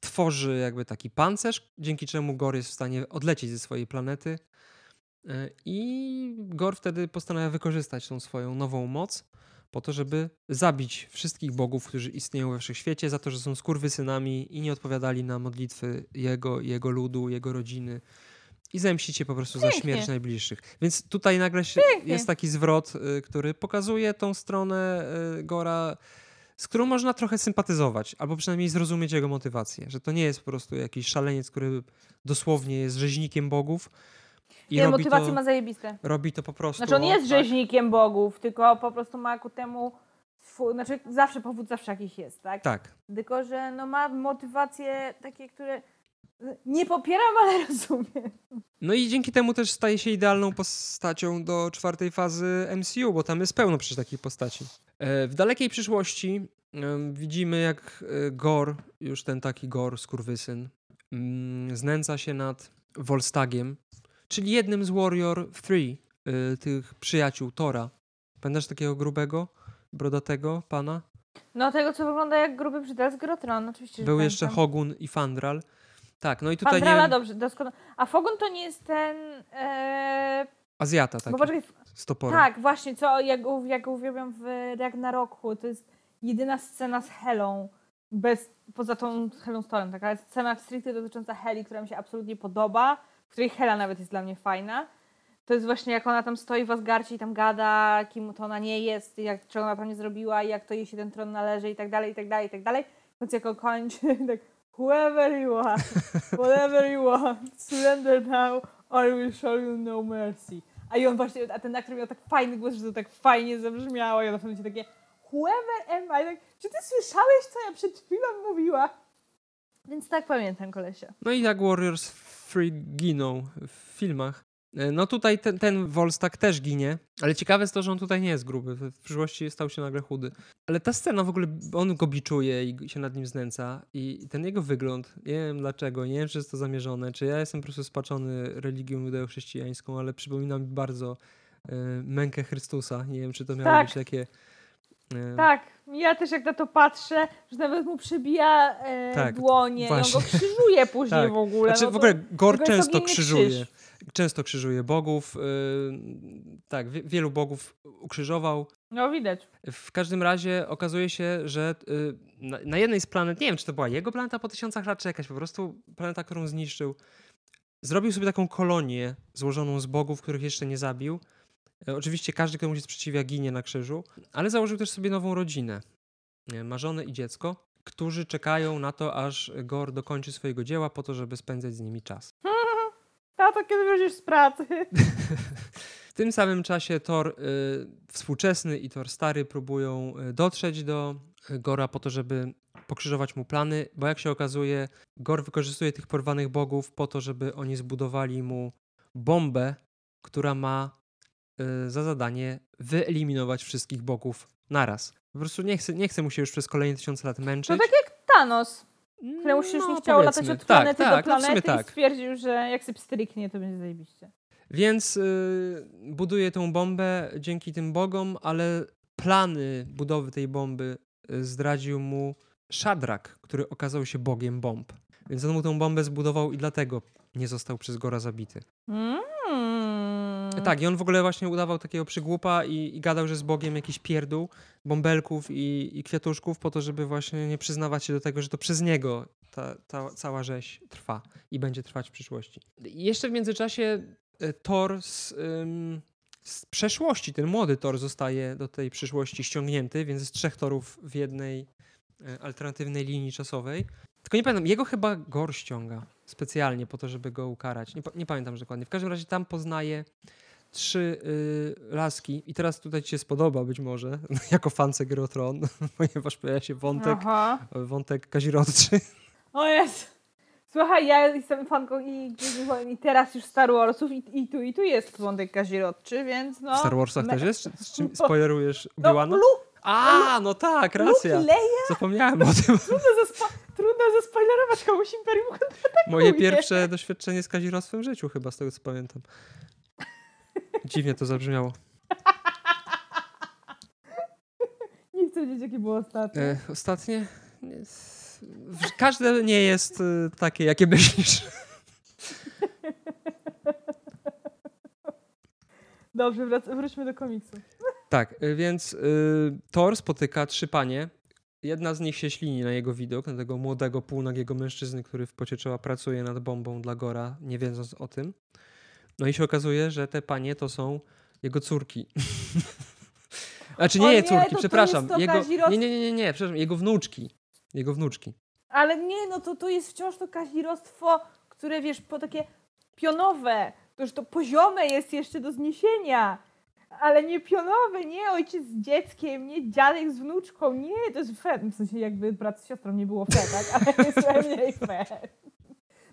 tworzy jakby taki pancerz, dzięki czemu Gor jest w stanie odlecieć ze swojej planety. E, I Gor wtedy postanawia wykorzystać tą swoją nową moc po to, żeby zabić wszystkich bogów, którzy istnieją we wszechświecie, za to, że są skurwysynami i nie odpowiadali na modlitwy jego, jego ludu, jego rodziny i zemścić się po prostu za Pięknie. śmierć najbliższych. Więc tutaj nagle się, jest taki zwrot, y, który pokazuje tą stronę y, Gora, z którą można trochę sympatyzować, albo przynajmniej zrozumieć jego motywację, że to nie jest po prostu jakiś szaleniec, który dosłownie jest rzeźnikiem bogów i Nie, robi motywacje to, ma zajebiste. robi to po prostu... Znaczy on jest tak. rzeźnikiem bogów, tylko po prostu ma ku temu swój, znaczy zawsze powód zawsze jakiś jest, tak? Tak, Tylko, że no ma motywacje takie, które nie popieram, ale rozumiem. No i dzięki temu też staje się idealną postacią do czwartej fazy MCU, bo tam jest pełno przecież takich postaci. E, W dalekiej przyszłości widzimy jak e, Gor, już ten taki Gor, skurwysyn, mm, znęca się nad Volstagiem, czyli jednym z Warrior Three, e, tych przyjaciół Tora. Pamiętasz takiego grubego, brodatego pana? No tego, co wygląda jak gruby przytel z Grotron, oczywiście. Był jeszcze pamiętam. Hogun i Fandral. Tak, no i tutaj Fandrala nie... dobrze, doskonale. A Fogun to nie jest ten... E... Azjata poczekaj, z toporem. tak, właśnie, co jak, jak uwielbiam w Ragnaroku, to jest jedyna scena z Helą, bez, poza tą Helą Storm, taka scena stricte dotycząca Heli, która mi się absolutnie podoba, w której Hela nawet jest dla mnie fajna. To jest właśnie jak ona tam stoi w Asgardzie i tam gada, kim to ona nie jest, jak, czego ona tam nie zrobiła, i jak to jej się ten tron należy i tak dalej, i tak dalej, i tak dalej. Więc jak on kończy, tak whoever you are, whatever you are, surrender now or will show you no mercy. A i on właśnie, a ten aktor miał tak fajny głos, że to tak fajnie zabrzmiało i on w momencie takie whoever am I? Tak, czy ty słyszałeś, co ja przed chwilą mówiła? Więc tak pamiętam kolesia. No i tak Warriors Giną w filmach. E, No tutaj ten, ten Volstagg też ginie, ale ciekawe jest to, że on tutaj nie jest gruby. W przyszłości stał się nagle chudy. Ale ta scena w ogóle, on go biczuje i się nad nim znęca i ten jego wygląd, nie wiem dlaczego, nie wiem czy jest to zamierzone, czy ja jestem po prostu spaczony religią judeo-chrześcijańską, ale przypomina mi bardzo e, mękę Chrystusa. Nie wiem czy to miało Tak. być takie... e, Tak, ja też jak na to patrzę, że nawet mu przebija e, Tak, dłonie i on właśnie. go krzyżuje później Tak. w ogóle. Znaczy no w ogóle Gor często krzyżuje. krzyż. Często krzyżuje bogów. Yy, tak, wie, wielu bogów ukrzyżował. No widać. W każdym razie okazuje się, że yy, na, na jednej z planet, nie wiem czy to była jego planeta po tysiącach lat, czy jakaś po prostu planeta, którą zniszczył, zrobił sobie taką kolonię złożoną z bogów, których jeszcze nie zabił. E, Oczywiście każdy, kto mu się sprzeciwia, ginie na krzyżu, ale założył też sobie nową rodzinę. E, Ma żonę i dziecko, którzy czekają na to, aż Gor dokończy swojego dzieła po to, żeby spędzać z nimi czas. Tato, kiedy wrócisz z pracy? W tym samym czasie Thor y, współczesny i Thor stary próbują dotrzeć do Gora po to, żeby pokrzyżować mu plany, bo jak się okazuje, Gor wykorzystuje tych porwanych bogów po to, żeby oni zbudowali mu bombę, która ma za zadanie wyeliminować wszystkich bogów naraz. Po prostu nie chce, nie chce mu się już przez kolejne tysiące lat męczyć. No tak jak Thanos, któremu się już nie chciało latać od planety tak, do tak, no planety i tak. stwierdził, że jak sobie stryknie, to będzie zajebiście. Więc y, buduje tą bombę dzięki tym bogom, ale plany budowy tej bomby y, zdradził mu Szadrak, który okazał się bogiem bomb. Więc on mu tą bombę zbudował i dlatego nie został przez Gora zabity. Mm. Tak, i on w ogóle właśnie udawał takiego przygłupa i, i gadał, że jest bogiem jakiś pierdół, bąbelków i, i kwiatuszków po to, żeby właśnie nie przyznawać się do tego, że to przez niego ta, ta cała rzeź trwa i będzie trwać w przyszłości. Jeszcze w międzyczasie e, Thor z, ym, z przeszłości, ten młody Thor zostaje do tej przyszłości ściągnięty, więc jest trzech Torów w jednej e, alternatywnej linii czasowej. Tylko nie pamiętam, jego chyba Gor ściąga specjalnie po to, żeby go ukarać. Nie, nie pamiętam dokładnie. W każdym razie tam poznaje trzy y, laski i teraz tutaj ci się spodoba być może, jako fance Gry Tron, ponieważ pojawia się wątek, Aha. wątek kazirodczy. O jest. Słuchaj, ja jestem fanką i, i teraz już Star Warsów i, i tu i tu jest wątek kazirodczy, więc no... W Star Warsach też jest? Z czym spoilerujesz No? Luke, A, no tak, racja. Zapomniałem o tym. Trudno zaspoilerować komuś Imperium Moje pierwsze doświadczenie z kazirodztwem w życiu chyba, z tego co pamiętam. Dziwnie to zabrzmiało. Nie chcę wiedzieć, jakie było ostatnie. E, ostatnie? Każde nie jest y, takie, jakie myślisz. Dobrze, wróćmy do komiksu. Tak, y, więc y, Thor spotyka trzy panie. Jedna z nich się ślini na jego widok, na tego młodego, półnagiego mężczyzny, który w pocie czoła pracuje nad bombą dla Gora, nie wiedząc o tym. No i się okazuje, że te panie to są jego córki. znaczy nie nie, córki, to przepraszam. to jego, nie, nie, nie, nie, nie, przepraszam, jego wnuczki. Jego wnuczki. Ale nie, no to to jest wciąż to kazirodztwo, które wiesz, po takie pionowe. To już to poziome jest jeszcze do zniesienia. Ale nie pionowe, nie ojciec z dzieckiem, nie dziadek z wnuczką, nie, to jest fair. W sensie jakby brat z siostrą nie było fair, tak? Ale jest mniej fair.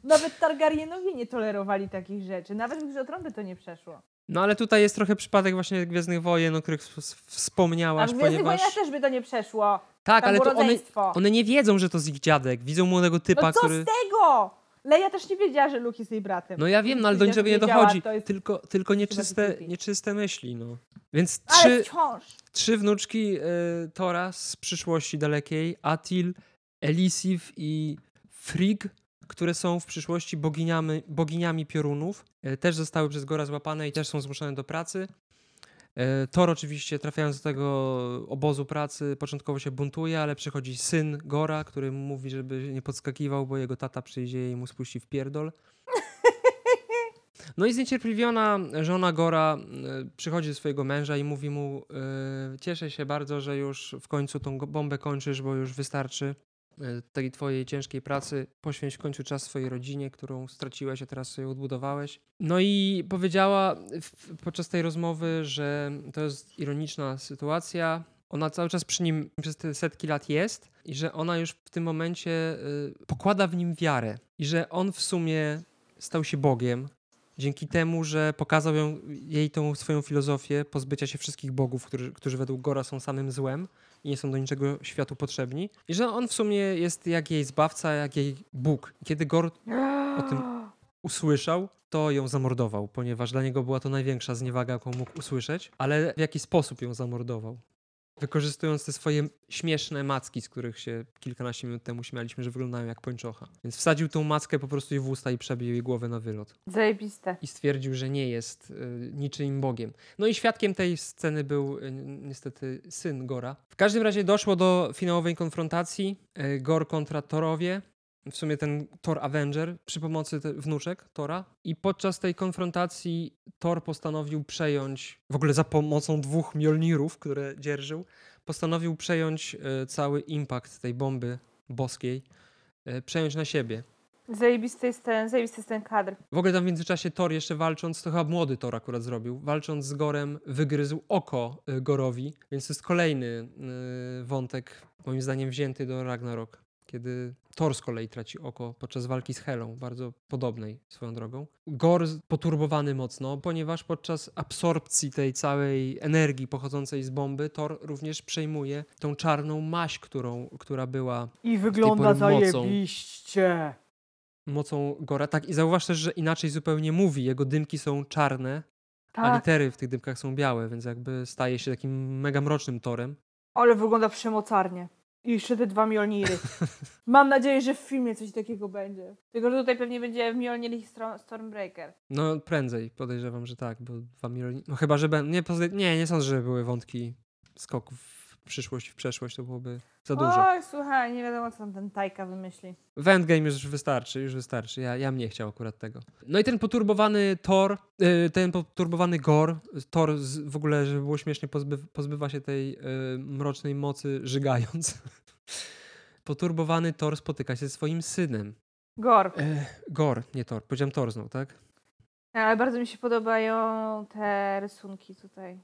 Nawet Targaryenowie nie tolerowali takich rzeczy. Nawet w Grze o Tron by to nie przeszło. No ale tutaj jest trochę przypadek właśnie Gwiezdnych Wojen, o których w- A wspomniałaś, w Gwiezdnych ponieważ... Wojnach też by to nie przeszło. Tak, Tam ale to one, one nie wiedzą, że to jest ich dziadek. Widzą młodego typa, No co który... z tego? Leja też nie wiedziała, że Luke jest jej bratem. No ja wiem, no ale do niczego nie dochodzi. to jest- Tylko, tylko nieczyste, nieczyste myśli, no. Więc trzy, trzy wnuczki y, Tora z przyszłości dalekiej, Atil, Elisif i Frigg, które są w przyszłości boginiami, boginiami piorunów, y, też zostały przez Gora złapane i też są zmuszone do pracy. Y, Thor oczywiście trafiając do tego obozu pracy początkowo się buntuje, ale przychodzi syn Gora, który mówi, żeby nie podskakiwał, bo jego tata przyjdzie i mu spuści w pierdol. No i zniecierpliwiona żona Gora y, przychodzi do swojego męża i mówi mu: y, Cieszę się bardzo, że już w końcu tą bombę kończysz, bo już wystarczy tej twojej ciężkiej pracy. Poświęć w końcu czas swojej rodzinie, którą straciłeś, a teraz sobie odbudowałeś. No i powiedziała podczas tej rozmowy, że to jest ironiczna sytuacja, ona cały czas przy nim przez te setki lat jest i że ona już w tym momencie y, pokłada w nim wiarę i że on w sumie stał się Bogiem dzięki temu, że pokazał ją, jej tą swoją filozofię pozbycia się wszystkich bogów, którzy, którzy według Gora są samym złem i nie są do niczego światu potrzebni. I że on w sumie jest jak jej zbawca, jak jej Bóg. Kiedy Gor o tym usłyszał, to ją zamordował, ponieważ dla niego była to największa zniewaga, jaką mógł usłyszeć. Ale w jaki sposób ją zamordował? Wykorzystując te swoje śmieszne macki, z których się kilkanaście minut temu śmialiśmy, że wyglądają jak pończocha. Więc wsadził tą mackę po prostu jej w usta i przebił jej głowę na wylot. Zajebiste. I stwierdził, że nie jest y, niczyim bogiem. No i świadkiem tej sceny był y, niestety syn Gora. W każdym razie doszło do finałowej konfrontacji y, Gor kontra Torowie w sumie ten Thor Avenger przy pomocy wnuczek Tora. I podczas tej konfrontacji Thor postanowił przejąć, w ogóle za pomocą dwóch Mjolnirów, które dzierżył, postanowił przejąć e, cały impact tej bomby boskiej, e, przejąć na siebie. Zajebisty jest ten, zajebisty jest ten kadr. W ogóle tam w międzyczasie Thor jeszcze walcząc, to chyba młody Thor akurat zrobił, walcząc z Gorem wygryzł oko e, Gorowi, więc to jest kolejny wątek moim zdaniem wzięty do Ragnarok kiedy Thor z kolei traci oko podczas walki z Helą, bardzo podobnej swoją drogą. Gor poturbowany mocno, ponieważ podczas absorpcji tej całej energii pochodzącej z bomby, Thor również przejmuje tą czarną maść, którą, która była I wygląda zajebiście. Mocą, mocą Gora. Tak, i zauważ też, że inaczej zupełnie mówi. Jego dymki są czarne, tak. a litery w tych dymkach są białe, więc jakby staje się takim mega mrocznym torem. Ale wygląda przemocarnie. I jeszcze te dwa Mjolniry. Mam nadzieję, że w filmie coś takiego będzie. Tylko, że tutaj pewnie będzie Mjolnir i Stormbreaker. No prędzej, podejrzewam, że tak, bo dwa Mjolniry... No chyba, że będą... Nie, nie, nie sądzę, że były wątki skoków przyszłość, w przeszłość, to byłoby za dużo. Oj, słuchaj, nie wiadomo, co tam ten Tajka wymyśli. W Endgame już wystarczy, już wystarczy. Ja, ja mnie chciał akurat tego. No i ten poturbowany Thor, yy, ten poturbowany Gor, Thor w ogóle, żeby było śmiesznie, pozby, pozbywa się tej yy, mrocznej mocy żygając. Poturbowany Thor spotyka się ze swoim synem. Gor. Yy, Gor, nie Thor. Powiedziałem Thor znowu, tak? Ale bardzo mi się podobają te rysunki tutaj.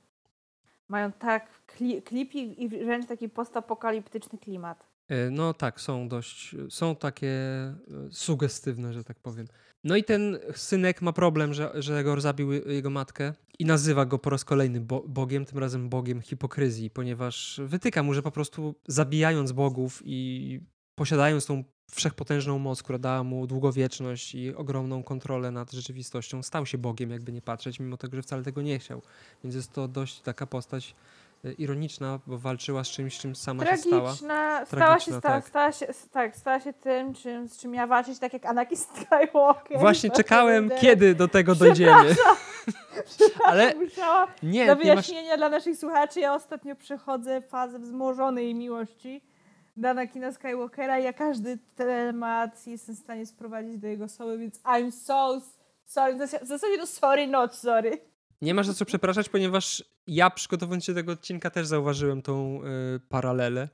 Mają tak kli klipi i wręcz taki postapokaliptyczny klimat. E, no tak, są dość, są takie e, sugestywne, że tak powiem. No i ten synek ma problem, że, że Gor zabił jego matkę i nazywa go po raz kolejny bo Bogiem, tym razem Bogiem hipokryzji, ponieważ wytyka mu, że po prostu zabijając bogów i posiadając tą wszechpotężną moc, która dała mu długowieczność i ogromną kontrolę nad rzeczywistością, stał się Bogiem, jakby nie patrzeć, mimo tego, że wcale tego nie chciał. Więc jest to dość taka postać e, ironiczna, bo walczyła z czymś, czym sama Tragiczna. się stała. Stała się, tak. Stała się, tak, stała się tym, czym, z czym miała walczyć, tak jak Anakin Skywalker. Właśnie czekałem, kiedy do tego dojdziemy. Ale nie, do wyjaśnienia masz... dla naszych słuchaczy, ja ostatnio przechodzę fazę wzmożonej miłości Dana Kina Skywalkera. Ja każdy temat jestem w stanie sprowadzić do jego osoby, więc I'm so sorry. W zasadzie to sorry, not sorry. Nie masz za co przepraszać, ponieważ ja przygotowując się do tego odcinka też zauważyłem tą y, paralelę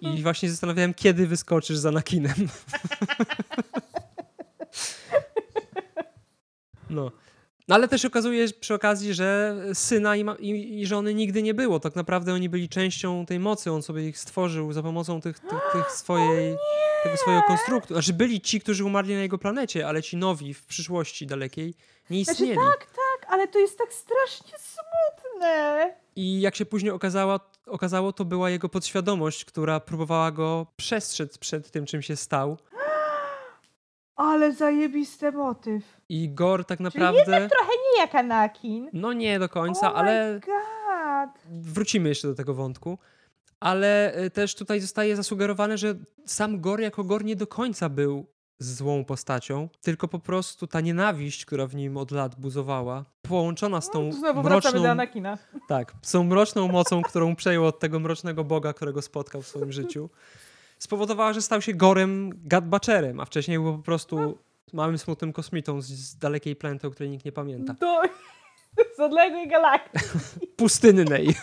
i właśnie zastanawiałem, kiedy wyskoczysz za Nakinem. no. No ale też okazuje się przy okazji, że syna i, i, i, żony nigdy nie było. Tak naprawdę oni byli częścią tej mocy. On sobie ich stworzył za pomocą tych, tych, tych swojej, tego swojego konstruktu. Znaczy byli ci, którzy umarli na jego planecie, ale ci nowi w przyszłości dalekiej nie znaczy, istnieli. Znaczy, tak, tak, ale to jest tak strasznie smutne. I jak się później okazało, okazało, to była jego podświadomość, która próbowała go przestrzec przed tym, czym się stał. Ale zajebisty motyw. I Gor tak naprawdę... Czyli jednak trochę nie jak Anakin. No nie do końca, oh ale... God. Wrócimy jeszcze do tego wątku. Ale y, też tutaj zostaje zasugerowane, że sam Gor jako Gor nie do końca był złą postacią, tylko po prostu ta nienawiść, która w nim od lat buzowała, połączona z tą no, mroczną... do Anakina. Tak, z tą mroczną mocą, którą przejął od tego mrocznego Boga, którego spotkał w swoim życiu spowodowała, że stał się Gorem Gadbacherem, a wcześniej był po prostu małym, smutnym kosmitą z, z dalekiej planety, o której nikt nie pamięta. Do... Z odległej galaktyki. Pustynnej.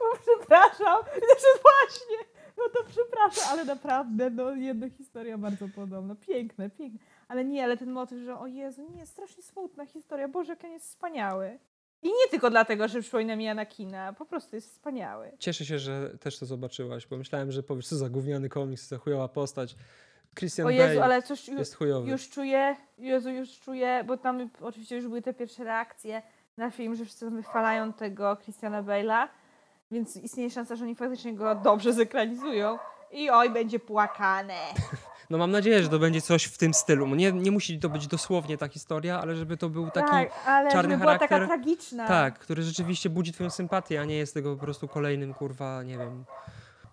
No, przepraszam. Znaczy właśnie. No to przepraszam, ale naprawdę, no jedna historia bardzo podobna. Piękne, piękne. Ale nie, ale ten motyw, że o Jezu, nie, strasznie smutna historia. Boże, jak on jest wspaniały. I nie tylko dlatego, że przypomina mi Anakina, po prostu jest wspaniały. Cieszę się, że też to zobaczyłaś, bo myślałem, że powiesz, co za gówniany komiks, za chujowa postać. Christian O Jezu, Bale ale coś już, jest chujowy. już czuję, Jezu, już czuję, bo tam oczywiście już były te pierwsze reakcje na film, że wszyscy wychwalają tego Christiana Bale'a, więc istnieje szansa, że oni faktycznie go dobrze zekranizują i oj, będzie płakane. No mam nadzieję, że to będzie coś w tym stylu. Nie, nie musi to być dosłownie ta historia, ale żeby to był taki tak, ale czarny żeby była charakter. taka tragiczna. Tak, który rzeczywiście budzi twoją sympatię, a nie jest tego po prostu kolejnym, kurwa, nie wiem,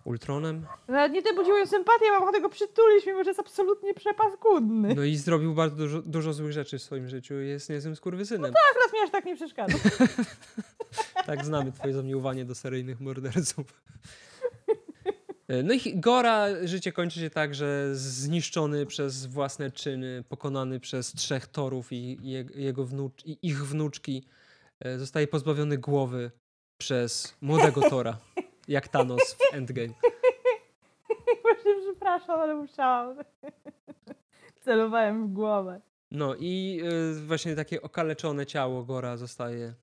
Ultronem. Nawet nie tyle budzi moją sympatię, mam ochotę go przytulić, mimo że jest absolutnie przepaskudny. No i zrobił bardzo dużo, dużo złych rzeczy w swoim życiu i jest niezłym skurwysynem. Akurat mi aż tak nie przeszkadza. Tak znamy twoje zamiłowanie do seryjnych morderców. E, No i Gora życie kończy się tak, że zniszczony przez własne czyny, pokonany przez trzech torów i, i je- jego wnucz, i ich wnuczki, e, zostaje pozbawiony głowy przez młodego Tora, jak Thanos w Endgame. Właśnie przepraszam, ale musiałam. Celowałem w głowę. No i e, właśnie takie okaleczone ciało Gora zostaje,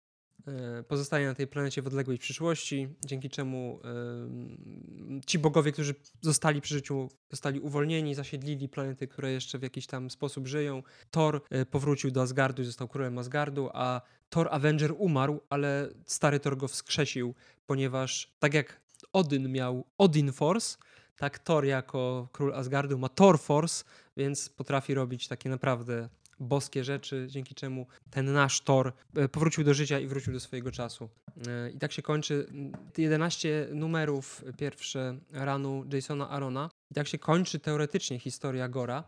e, pozostaje na tej planecie w odległej przyszłości, dzięki czemu e, ci bogowie, którzy zostali przy życiu, zostali uwolnieni, zasiedlili planety, które jeszcze w jakiś tam sposób żyją. Thor e, powrócił do Asgardu i został królem Asgardu, a Thor Avenger umarł, ale stary Thor go wskrzesił, ponieważ tak jak Odyn miał Odin Force, tak Thor jako król Asgardu ma Thor Force, więc potrafi robić takie naprawdę boskie rzeczy, dzięki czemu ten nasz Thor e, powrócił do życia i wrócił do swojego czasu. E, I tak się kończy mm, te 11 numerów e, pierwsze ranu Jasona Arona. I tak się kończy teoretycznie historia Gora,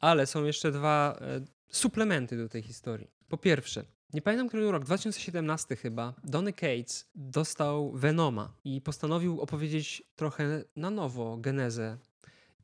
ale są jeszcze dwa suplementy do tej historii. Po pierwsze, nie pamiętam, który rok, 2017 chyba, Donny Cates dostał Venoma i postanowił opowiedzieć trochę na nowo genezę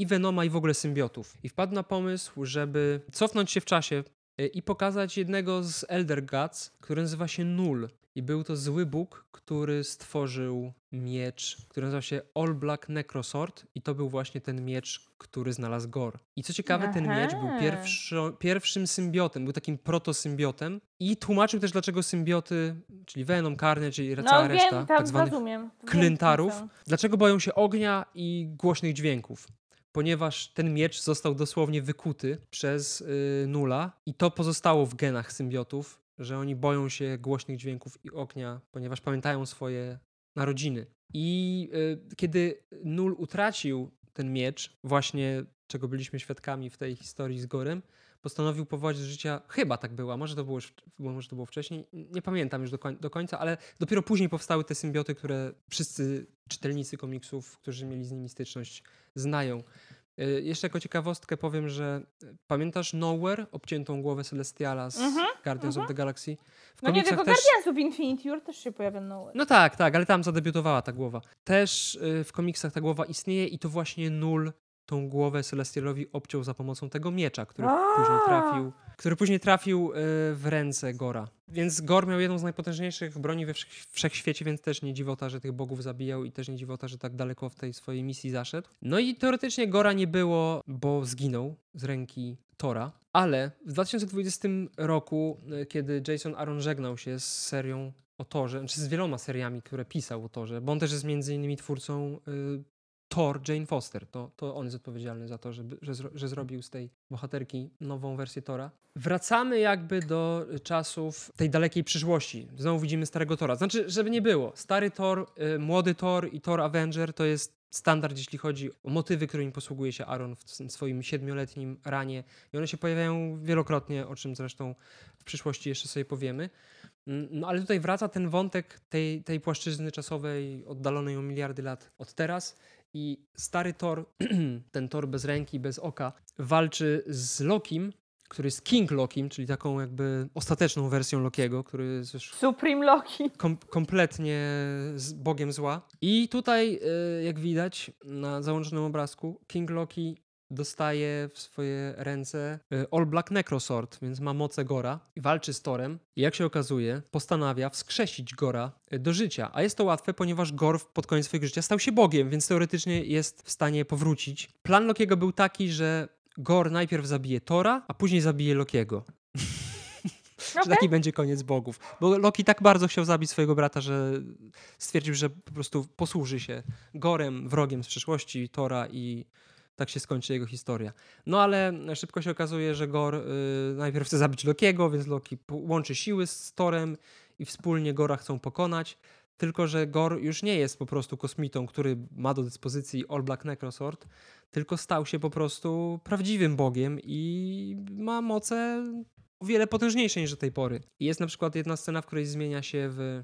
i Venoma i w ogóle symbiotów. I wpadł na pomysł, żeby cofnąć się w czasie y, i pokazać jednego z Elder Gods, który nazywa się Null. I był to zły Bóg, który stworzył miecz, który nazywa się All Black Necrosword i to był właśnie ten miecz, który znalazł Gor. I co ciekawe, ten miecz był Aha. pierwszo, pierwszym symbiotem, był takim protosymbiotem i tłumaczył też, dlaczego symbioty, czyli Venom, Carnage i cała No reszta wiem, tak zwanych rozumiem. Klyntarów, dlaczego boją się ognia i głośnych dźwięków. Ponieważ ten miecz został dosłownie wykuty przez y, Nula i to pozostało w genach symbiotów, że oni boją się głośnych dźwięków i ognia, ponieważ pamiętają swoje narodziny. I y, kiedy Nul utracił ten miecz, właśnie czego byliśmy świadkami w tej historii z Gorem, postanowił powołać do życia, chyba tak było, a może to było, już, może to było wcześniej, nie pamiętam już do, koń, do końca, ale dopiero później powstały te symbioty, które wszyscy czytelnicy komiksów, którzy mieli z nimi styczność, znają. Y, Jeszcze jako ciekawostkę powiem, że y, pamiętasz Nowhere, obciętą głowę Celestiala z Mhm, Guardians of the Galaxy? W No nie tylko też... Guardians of Infinity War też się pojawia Nowhere. No tak, tak, ale tam zadebiutowała ta głowa. Też y, w komiksach ta głowa istnieje i to właśnie Null tą głowę Celestialowi obciął za pomocą tego miecza, który A! później trafił, który później trafił y, w ręce Gora. Więc Gor miał jedną z najpotężniejszych broni we wszech- wszechświecie, więc też nie dziwota, że tych bogów zabijał i też nie dziwota, że tak daleko w tej swojej misji zaszedł. No i teoretycznie Gora nie było, bo zginął z ręki Tora, ale w 2020 roku, y, kiedy Jason Aaron żegnał się z serią o Torze, znaczy z wieloma seriami, które pisał o Torze, bo on też jest między innymi twórcą y, Thor Jane Foster. To, to on jest odpowiedzialny za to, że, że zrobił z tej bohaterki nową wersję Tora. Wracamy jakby do czasów tej dalekiej przyszłości. Znowu widzimy starego Tora. Znaczy, żeby nie było, stary Thor, y, młody Thor i Thor Avenger to jest standard, jeśli chodzi o motywy, którymi posługuje się Aaron w swoim siedmioletnim ranie. I one się pojawiają wielokrotnie, o czym zresztą w przyszłości jeszcze sobie powiemy. Mm, No ale tutaj wraca ten wątek tej, tej płaszczyzny czasowej oddalonej o miliardy lat od teraz i stary Thor, ten Thor bez ręki, bez oka, walczy z Lokim, który jest King Lokim, czyli taką jakby ostateczną wersją Lokiego, który jest już Supreme Loki. kom kompletnie z bogiem zła. I tutaj, y, jak widać na załączonym obrazku, King Loki dostaje w swoje ręce y, All Black Necrosword, więc ma moce Gora i walczy z Torem. I jak się okazuje, postanawia wskrzesić Gora y, do życia. A jest to łatwe, ponieważ Gor pod koniec swojego życia stał się Bogiem, więc teoretycznie jest w stanie powrócić. Plan Lokiego był taki, że Gor najpierw zabije Tora, a później zabije Lokiego. że taki będzie koniec bogów. Bo Loki tak bardzo chciał zabić swojego brata, że stwierdził, że po prostu posłuży się Gorem, wrogiem z przeszłości Tora i tak się skończy jego historia. No ale szybko się okazuje, że Gor y, najpierw chce zabić Lokiego, więc Loki łączy siły z Torem i wspólnie Gora chcą pokonać. Tylko, że Gor już nie jest po prostu kosmitą, który ma do dyspozycji All Black Necrosword, tylko stał się po prostu prawdziwym bogiem i ma moce o wiele potężniejsze niż do tej pory. Jest na przykład jedna scena, w której zmienia się w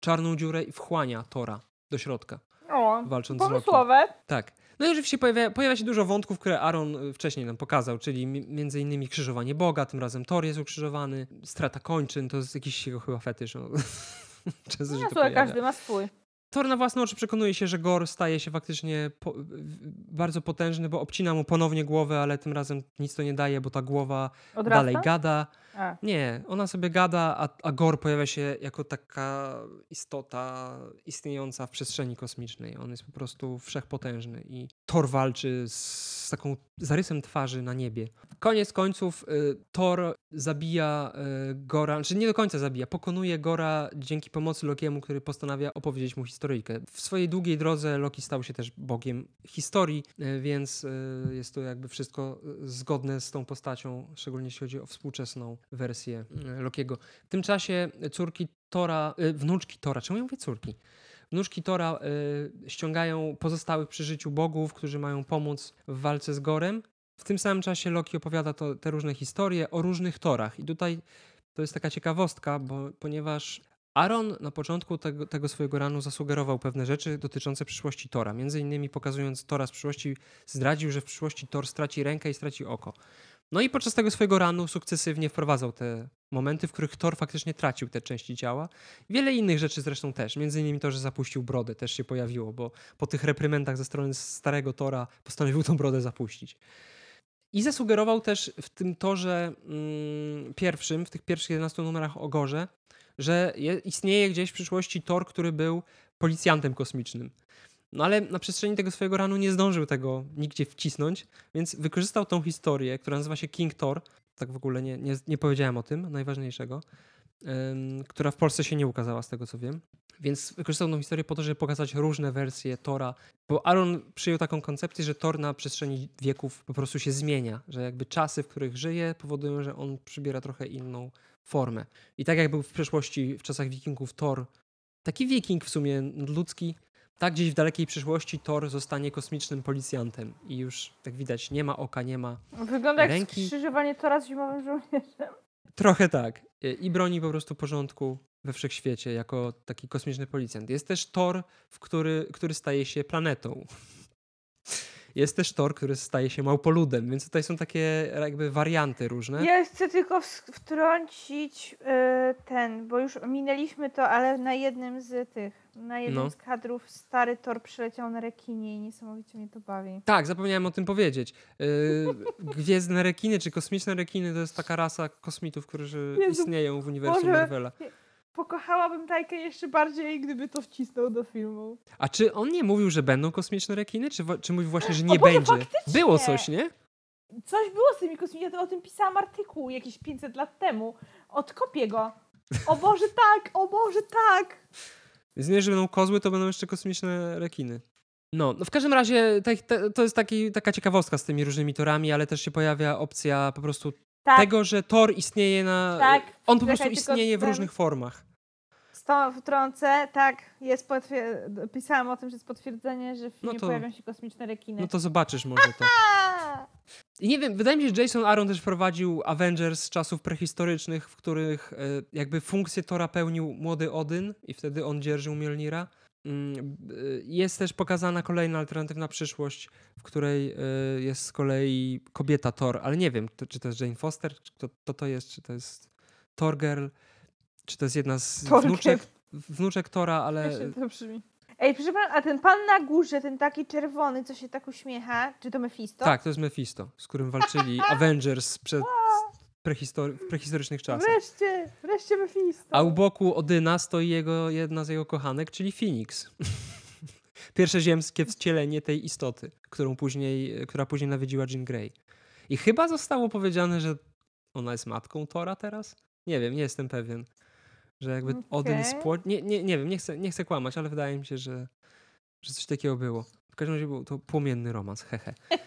czarną dziurę i wchłania Tora do środka. O, walcząc pomysłowe. z Loki. Tak. No i oczywiście pojawia, pojawia się dużo wątków, które Aaron y, wcześniej nam pokazał, czyli między innymi krzyżowanie Boga, tym razem Thor jest ukrzyżowany, strata kończyn, to jest jakiś jego chyba fetysz. No. Często no, słuchaj, każdy ma swój. Thor na własne oczy przekonuje się, że Gor staje się faktycznie po, bardzo potężny, bo obcina mu ponownie głowę, ale tym razem nic to nie daje, bo ta głowa Odrasta? dalej gada. A. Nie, ona sobie gada, a, a Gor pojawia się jako taka istota istniejąca w przestrzeni kosmicznej. On jest po prostu wszechpotężny i Thor walczy z taką zarysem twarzy na niebie. Koniec końców y, Thor zabija y, Gora, czy znaczy nie do końca zabija, pokonuje Gora dzięki pomocy Lokiemu, który postanawia opowiedzieć mu historyjkę. W swojej długiej drodze Loki stał się też bogiem historii, y, więc y, jest to jakby wszystko y, zgodne z tą postacią, szczególnie jeśli chodzi o współczesną wersję e, Lokiego. W tym czasie córki Tora, e, wnuczki Tora, czemu ja mówię córki? Wnuczki Tora e, ściągają pozostałych przy życiu bogów, którzy mają pomóc w walce z Gorem. W tym samym czasie Loki opowiada to, te różne historie o różnych Torach. I tutaj to jest taka ciekawostka, bo, ponieważ Aaron na początku tego, tego, swojego ranu zasugerował pewne rzeczy dotyczące przyszłości Tora. Między innymi pokazując Tora z przyszłości, zdradził, że w przyszłości Thor straci rękę i straci oko. No i podczas tego swojego ranu sukcesywnie wprowadzał te momenty, w których Thor faktycznie tracił te części ciała. Wiele innych rzeczy zresztą też. Między innymi to, że zapuścił brodę też się pojawiło, bo po tych reprymendach ze strony starego Tora postanowił tą brodę zapuścić. I zasugerował też w tym torze mm, pierwszym, w tych pierwszych 11 numerach o Gorze, że je, istnieje gdzieś w przyszłości Thor, który był policjantem kosmicznym. No ale na przestrzeni tego swojego ranu nie zdążył tego nigdzie wcisnąć, więc wykorzystał tą historię, która nazywa się King Thor. Tak w ogóle nie, nie, nie powiedziałem o tym, najważniejszego, która w Polsce się nie ukazała, z tego co wiem. Więc wykorzystał tą historię po to, żeby pokazać różne wersje Tora, bo Aaron przyjął taką koncepcję, że Thor na przestrzeni wieków po prostu się zmienia, że jakby czasy, w których żyje, powodują, że on przybiera trochę inną formę. I tak jak był w przeszłości, w czasach wikingów Thor, taki wiking w sumie ludzki, tak gdzieś w dalekiej przyszłości Thor zostanie kosmicznym policjantem i już, jak widać, nie ma oka, nie ma Wygląda ręki. jak skrzyżowanie Tora z zimowym żołnierzem. Trochę tak. I broni po prostu porządku we wszechświecie jako taki kosmiczny policjant. Jest też Thor, w który, który staje się planetą. Jest też Thor, który staje się małpoludem, więc tutaj są takie jakby warianty różne. Ja chcę tylko wtrącić yy, ten, bo już minęliśmy to, ale na jednym z tych, na jednym no. z kadrów stary Thor przyleciał na rekinie i niesamowicie mnie to bawi. Tak, zapomniałem o tym powiedzieć. Yy, gwiezdne rekiny, czy kosmiczne rekiny to jest taka rasa kosmitów, którzy Jezu, istnieją w uniwersum Marvela pokochałabym Tajkę jeszcze bardziej, gdyby to wcisnął do filmu. A czy on nie mówił, że będą kosmiczne rekiny? Czy, czy mówił właśnie, że nie Boże, będzie? Faktycznie. Było coś, nie? Coś było z tymi kosmicznymi. Ja o tym pisałam artykuł jakieś 500 lat temu. Odkopię go. O Boże, tak! O Boże, tak! Więc nie, że będą kozły, to będą jeszcze kosmiczne rekiny. No, no w każdym razie to jest taki, taka ciekawostka z tymi różnymi torami, ale też się pojawia opcja po prostu tak. tego, że Tor istnieje na. Tak. On po prostu istnieje w różnych formach. To wtrącę, tak, jest potwier- pisałam o tym, że jest potwierdzenie, że w filmie no to, pojawią się kosmiczne rekiny. No to zobaczysz może to. I nie wiem, wydaje mi się, że Jason Aaron też prowadził Avengers z czasów prehistorycznych, w których e, jakby funkcję Tora pełnił młody Odyn i wtedy on dzierżył Mjolnira. Mm, jest też pokazana kolejna alternatywna przyszłość, w której y, jest z kolei kobieta Thor, ale nie wiem, czy to jest Jane Foster, czy to, to, to jest, czy to jest Torgirl, czy to jest jedna z wnuczek, wnuczek Tora, ale... To brzmi. Ej, proszę pana, a ten pan na górze, ten taki czerwony, co się tak uśmiecha, czy to Mephisto? Tak, to jest Mephisto, z którym walczyli Avengers przed prehistor w prehistorycznych czasach. Wreszcie, wreszcie Mephisto. A u boku Odyna stoi jego, jedna z jego kochanek, czyli Phoenix. Pierwsze ziemskie wcielenie tej istoty, którą później, która później nawiedziła Jean Grey. I chyba zostało powiedziane, że ona jest matką Tora teraz? Nie wiem, nie jestem pewien. Że jakby Odyn Okej. spło... Nie, nie, nie wiem, nie chcę, nie chcę kłamać, ale wydaje mi się, że, że coś takiego było. W każdym razie był to płomienny romans, hehe.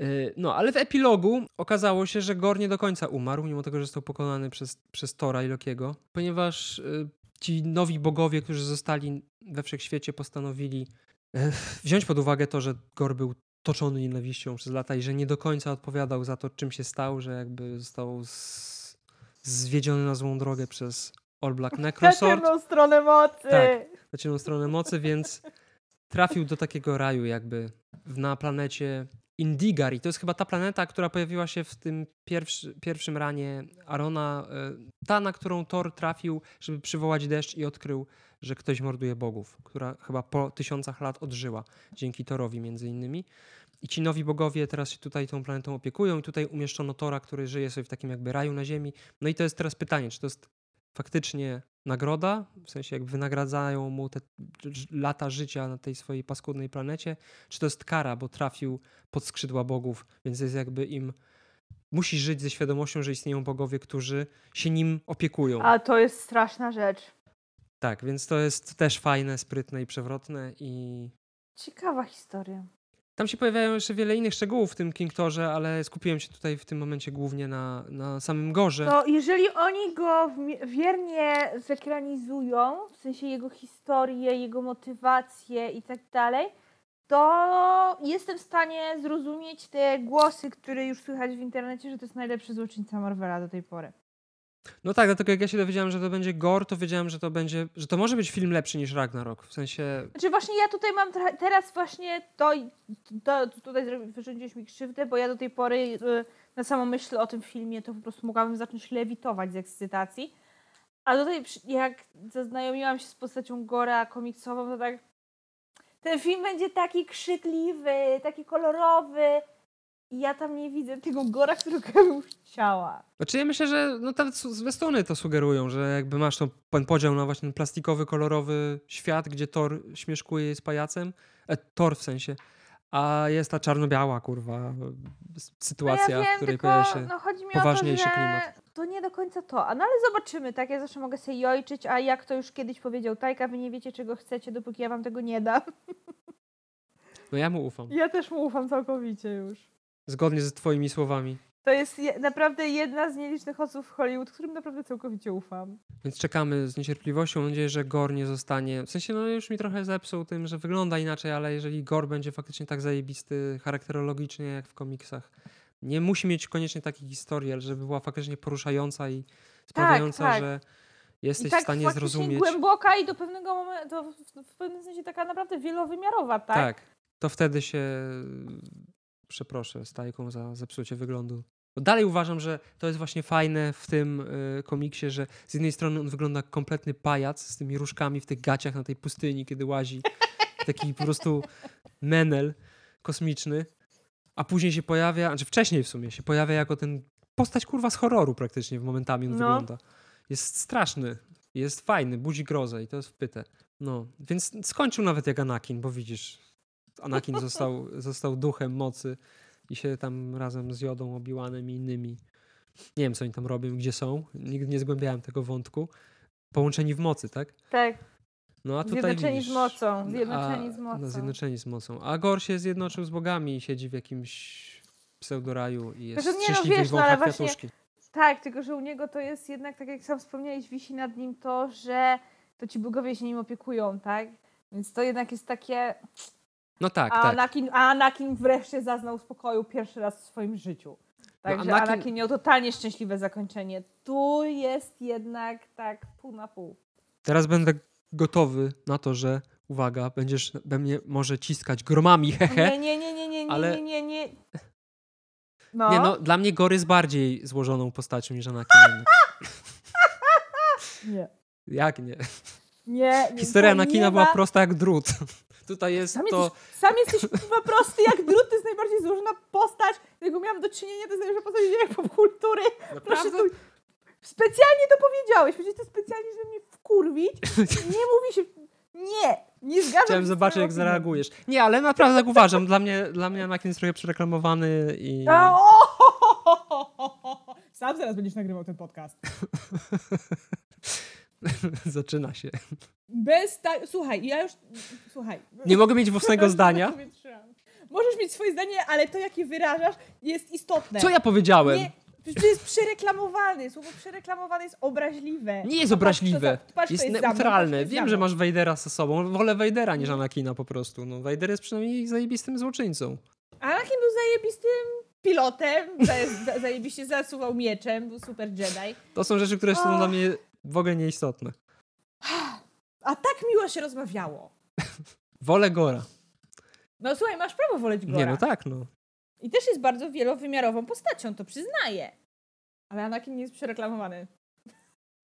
Y, No, ale w epilogu okazało się, że Gor nie do końca umarł, mimo tego, że został pokonany przez, przez Tora i Lokiego, ponieważ y, ci nowi bogowie, którzy zostali we wszechświecie, postanowili e, wziąć pod uwagę to, że Gor był toczony nienawiścią przez lata i że nie do końca odpowiadał za to, czym się stał, że jakby został z, zwiedziony na złą drogę przez All Black Na Necrosword ciemną stronę mocy. Tak. na ciemną stronę mocy, więc trafił do takiego raju jakby na planecie Indigar i to jest chyba ta planeta, która pojawiła się w tym pierwszy, pierwszym ranie Arona, e, ta, na którą Thor trafił, żeby przywołać deszcz i odkrył, że ktoś morduje bogów, która chyba po tysiącach lat odżyła, dzięki Thorowi między innymi. I ci nowi bogowie teraz się tutaj tą planetą opiekują i tutaj umieszczono Tora, który żyje sobie w takim jakby raju na ziemi. No i to jest teraz pytanie, czy to jest faktycznie nagroda, w sensie jak wynagradzają mu te lata życia na tej swojej paskudnej planecie, czy to jest kara, bo trafił pod skrzydła bogów, więc jest jakby im musi żyć ze świadomością, że istnieją bogowie, którzy się nim opiekują. A to jest straszna rzecz. Tak, więc to jest też fajne, sprytne i przewrotne i Ciekawa historia. Tam się pojawiają jeszcze wiele innych szczegółów w tym King Torze, ale skupiłem się tutaj w tym momencie głównie na, na samym Gorze. To jeżeli oni go wiernie zekranizują, w sensie jego historię, jego motywację i tak dalej, to jestem w stanie zrozumieć te głosy, które już słychać w internecie, że to jest najlepszy złoczyńca Marvela do tej pory. No tak, dlatego jak ja się dowiedziałem, że to będzie Gore, to wiedziałem, że to będzie, że to może być film lepszy niż Ragnarok. W sensie Znaczy właśnie ja tutaj mam teraz właśnie to, i- to tutaj wyrządziłeś mi krzywdę, bo ja do tej pory y, na samą myśl o tym filmie to po prostu mogłabym zacząć lewitować z ekscytacji. A tutaj jak zaznajomiłam się z postacią Gora komiksową, to tak ten film będzie taki krzykliwy, taki kolorowy i ja tam nie widzę tego Gora, którego ja bym chciała. Znaczy ja myślę, że no nawet zwiastuny to sugerują, że jakby masz to, ten podział na właśnie ten plastikowy, kolorowy świat, gdzie Thor śmieszkuje jest pajacem, e, Thor w sensie, a jest ta czarno-biała, kurwa, sytuacja, no ja wiem, w której tylko pojawia się... no chodzi mi o to, poważniejszy że klimat. to nie do końca to. A no ale zobaczymy, tak? Ja zawsze mogę sobie jojczyć, a jak to już kiedyś powiedział Tajka, wy nie wiecie czego chcecie, dopóki ja wam tego nie dam. No ja mu ufam. Ja też mu ufam całkowicie już. Zgodnie z twoimi słowami. To jest je, naprawdę jedna z nielicznych osób w Hollywood, którym naprawdę całkowicie ufam. Więc czekamy z niecierpliwością. Mam nadzieję, że Gor nie zostanie. W sensie, no już mi trochę zepsuł tym, że wygląda inaczej, ale jeżeli Gor będzie faktycznie tak zajebisty charakterologicznie jak w komiksach, nie musi mieć koniecznie takiej historii, ale żeby była faktycznie poruszająca i sprawiająca, tak. że jesteś tak w stanie zrozumieć. głęboka i do pewnego momentu, w, w pewnym sensie taka naprawdę wielowymiarowa, tak? tak, to wtedy się przeproszę stajką za zepsucie wyglądu. Bo dalej uważam, że to jest właśnie fajne w tym y, komiksie, że z jednej strony on wygląda jak kompletny pajac z tymi różkami w tych gaciach na tej pustyni, kiedy łazi. Taki po prostu menel kosmiczny. A później się pojawia, znaczy wcześniej w sumie, się pojawia jako ten postać kurwa z horroru praktycznie w momentami on No. wygląda. Jest straszny, jest fajny, budzi grozę i to jest wpyte. No, więc skończył nawet jak Anakin, bo widzisz, Anakin został, został duchem mocy i się tam razem z Jodą, Obi-Wanem i innymi. Nie wiem, co oni tam robią, gdzie są. Nigdy nie zgłębiałem tego wątku. Połączeni w mocy, tak? Tak. No a tutaj Zjednoczeni widzisz, z mocą, zjednoczeni a, z mocą. No, zjednoczeni z mocą. A Gor się zjednoczył z bogami i siedzi w jakimś pseudoraju i jest Znaczy, nie, no wiesz, no, ale właśnie-. Tak, tylko że u niego to jest jednak, tak jak sam wspomniałeś, wisi nad nim to, że to ci bogowie się nim opiekują, tak? Więc to jednak jest takie. No tak, a, tak. Anakin, a Anakin wreszcie zaznał spokoju pierwszy raz w swoim życiu. Także Anakin- Anakin... miał totalnie szczęśliwe zakończenie. Tu jest jednak tak pół na pół. Teraz będę gotowy na to, że uwaga, będziesz we mnie może ciskać gromami, hehe. Nie, nie, nie, nie, nie, nie, Ale- nie, nie, nie. No. Nie no, dla mnie Gor jest bardziej złożoną postacią niż Anakin. nie. Jak nie? Nie, nie. Historia Anakina była ma- prosta jak drut. Tutaj jest Sam, to... jesteś, sam jesteś kurwa prosty jak drut, to jest najbardziej złożona postać, jaką miałam do czynienia, to jest najlepsza postać jak popkultury. Proszę tu... Specjalnie to powiedziałeś, przecież to specjalnie, żeby mnie wkurwić. Nie mówi się... Nie, nie zgadzam się Chciałem zobaczyć, jak zareagujesz. Nie, ale naprawdę tak uważam. Dla mnie, dla mnie Anakin jest trochę przereklamowany i... A, o! Sam zaraz będziesz nagrywał ten podcast. Zaczyna się. Bez ta... Słuchaj, ja już... Słuchaj. Nie mogę mieć własnego zdania? Możesz mieć swoje zdanie, ale to, jakie wyrażasz, jest istotne. Co ja powiedziałem? Nie, to jest przereklamowany. Słowo przereklamowany jest obraźliwe. Nie jest patrz, obraźliwe. za- patrz, Jest patrz, neutralne. jest Wiem, że masz Vadera ze sobą. Wolę Vadera niż Anakina po prostu. No, Vader jest przynajmniej zajebistym złoczyńcą. Anakin był zajebistym pilotem, za- za- zajebiście zasuwał mieczem, był super Jedi. To są rzeczy, które są dla mnie w ogóle nieistotne. A tak miło się rozmawiało. Wolę Gora. No słuchaj, masz prawo woleć Gora. Nie, no tak, no. I też jest bardzo wielowymiarową postacią, to przyznaję. Ale Anakin nie jest przereklamowany.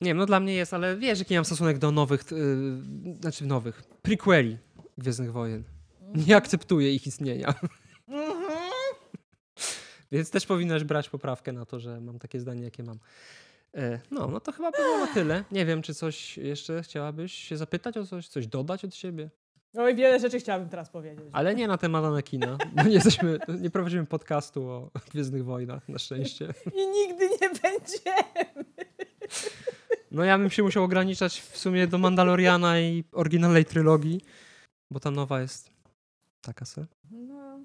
Nie wiem, no dla mnie jest, ale wiesz, jaki mam stosunek do nowych, yy, znaczy nowych, prequeli Gwiezdnych Wojen. Nie akceptuję ich istnienia. Mhm. Więc też powinnaś brać poprawkę na to, że mam takie zdanie, jakie mam. E, No, no to chyba było na tyle. Nie wiem, czy coś jeszcze chciałabyś się zapytać o coś, coś dodać od siebie? Oj, wiele rzeczy chciałabym teraz powiedzieć. Ale nie na temat Anakina, nie jesteśmy, nie prowadzimy podcastu o Gwiezdnych Wojnach, na szczęście. I nigdy nie będziemy. No ja bym się musiał ograniczać w sumie do Mandaloriana i oryginalnej trylogii, bo ta nowa jest taka se. No,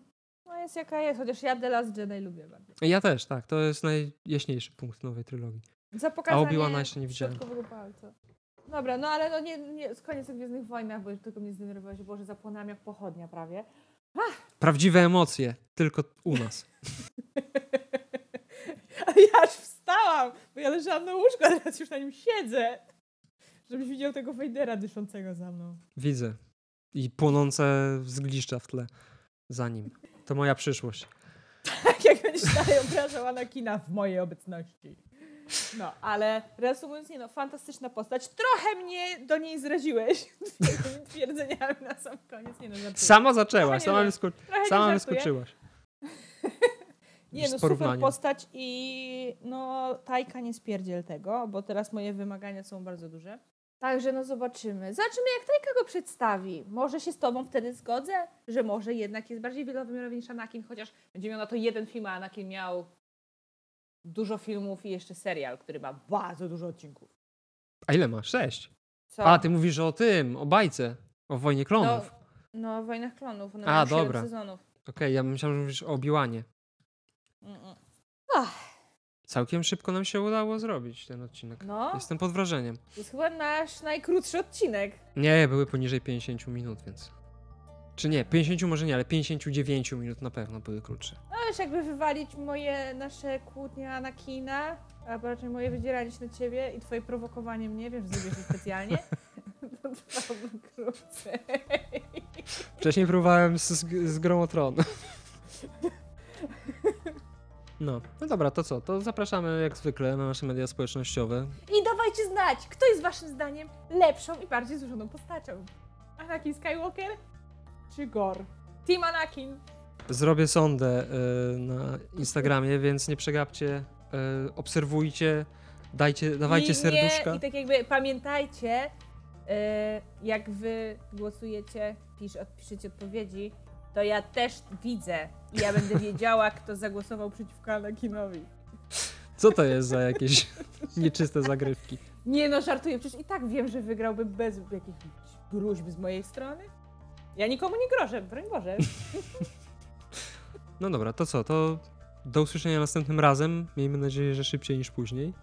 no jest jaka jest, chociaż ja The Last Jedi lubię bardzo. Ja też, tak, to jest najjaśniejszy punkt nowej trylogii. Za pokazanie Obi-Wana jeszcze nie widziałem. środkowego palca. Dobra, no ale no nie, nie, koniec o Gwiezdnych Wojnach, bo tylko mnie zdenerwowałeś, Boże, zapłonęłam jak pochodnia prawie. Prawdziwe emocje, tylko u nas. Ale ja aż wstałam, bo ja leżałam na łóżku, a teraz już na nim siedzę. Żebyś widział tego Wejdera dyszącego za mną. Widzę. I płonące zgliszcza w tle za nim. To moja przyszłość. Tak jak będziesz dalej obrażał Anakina w mojej obecności. No, ale reasumując, nie no, fantastyczna postać. Trochę mnie do niej zraziłeś tymi twierdzeniami na sam koniec. Nie no, żartuję. Sama zaczęłaś, nie sama, nie sama wyskoczyłaś. Nie no, super postać i no Tajka nie spierdziel tego, bo teraz moje wymagania są bardzo duże. Także no zobaczymy. Zobaczymy jak Tajka go przedstawi. Może się z tobą wtedy zgodzę, że może jednak jest bardziej wielowymiarowy niż Anakin, chociaż będzie miał na to jeden film, a Anakin miał dużo filmów i jeszcze serial, który ma bardzo dużo odcinków. A ile masz? Sześć. Co? A, ty mówisz o tym, o bajce, o Wojnie no, Klonów. no, w Wojnach Klonów. One A, mają siedem dobra. sezonów. Okej, ja myślałem, że mówisz o Obiłanie. Mm-mm. Całkiem szybko nam się udało zrobić ten odcinek. No, Jestem pod wrażeniem. to jest chyba nasz najkrótszy odcinek. Nie, były poniżej 50 minut, więc... Czy nie, 50 może nie, ale 59 minut na pewno były krótsze. No już jakby wywalić moje nasze kłótnie Anakina, albo raczej moje wydzieranie się na ciebie i twoje prowokowanie mnie, wiem, że zrobiłeś to specjalnie, to trwałoby krócej. Wcześniej próbowałem z, z, z grą o tron. No, no dobra, to co? To zapraszamy jak zwykle na nasze media społecznościowe. I dawajcie znać, kto jest waszym zdaniem lepszą i bardziej złożoną postacią. Anakin Skywalker czy Gor? Team Anakin. Zrobię sondę y, na Instagramie, więc nie przegapcie, y, obserwujcie, dajcie, dawajcie serduszka. Nie, I tak jakby pamiętajcie, y, jak wy głosujecie, pisz, odpiszecie odpowiedzi, to ja też widzę i ja będę wiedziała, kto zagłosował przeciwko Anakinowi. Co to jest za jakieś nieczyste zagrywki? Nie no, żartuję, przecież i tak wiem, że wygrałby bez jakichś gruźb z mojej strony. Ja nikomu nie grożę, broń Boże. No dobra, to co? To do usłyszenia następnym razem. Miejmy nadzieję, że szybciej niż później.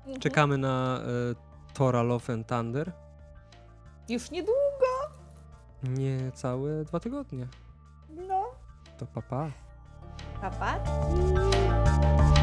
Mhm. Czekamy na y, Tora Love and Thunder. Już niedługo, Niecałe dwa tygodnie. no. To papa. Pa. Pa, pa.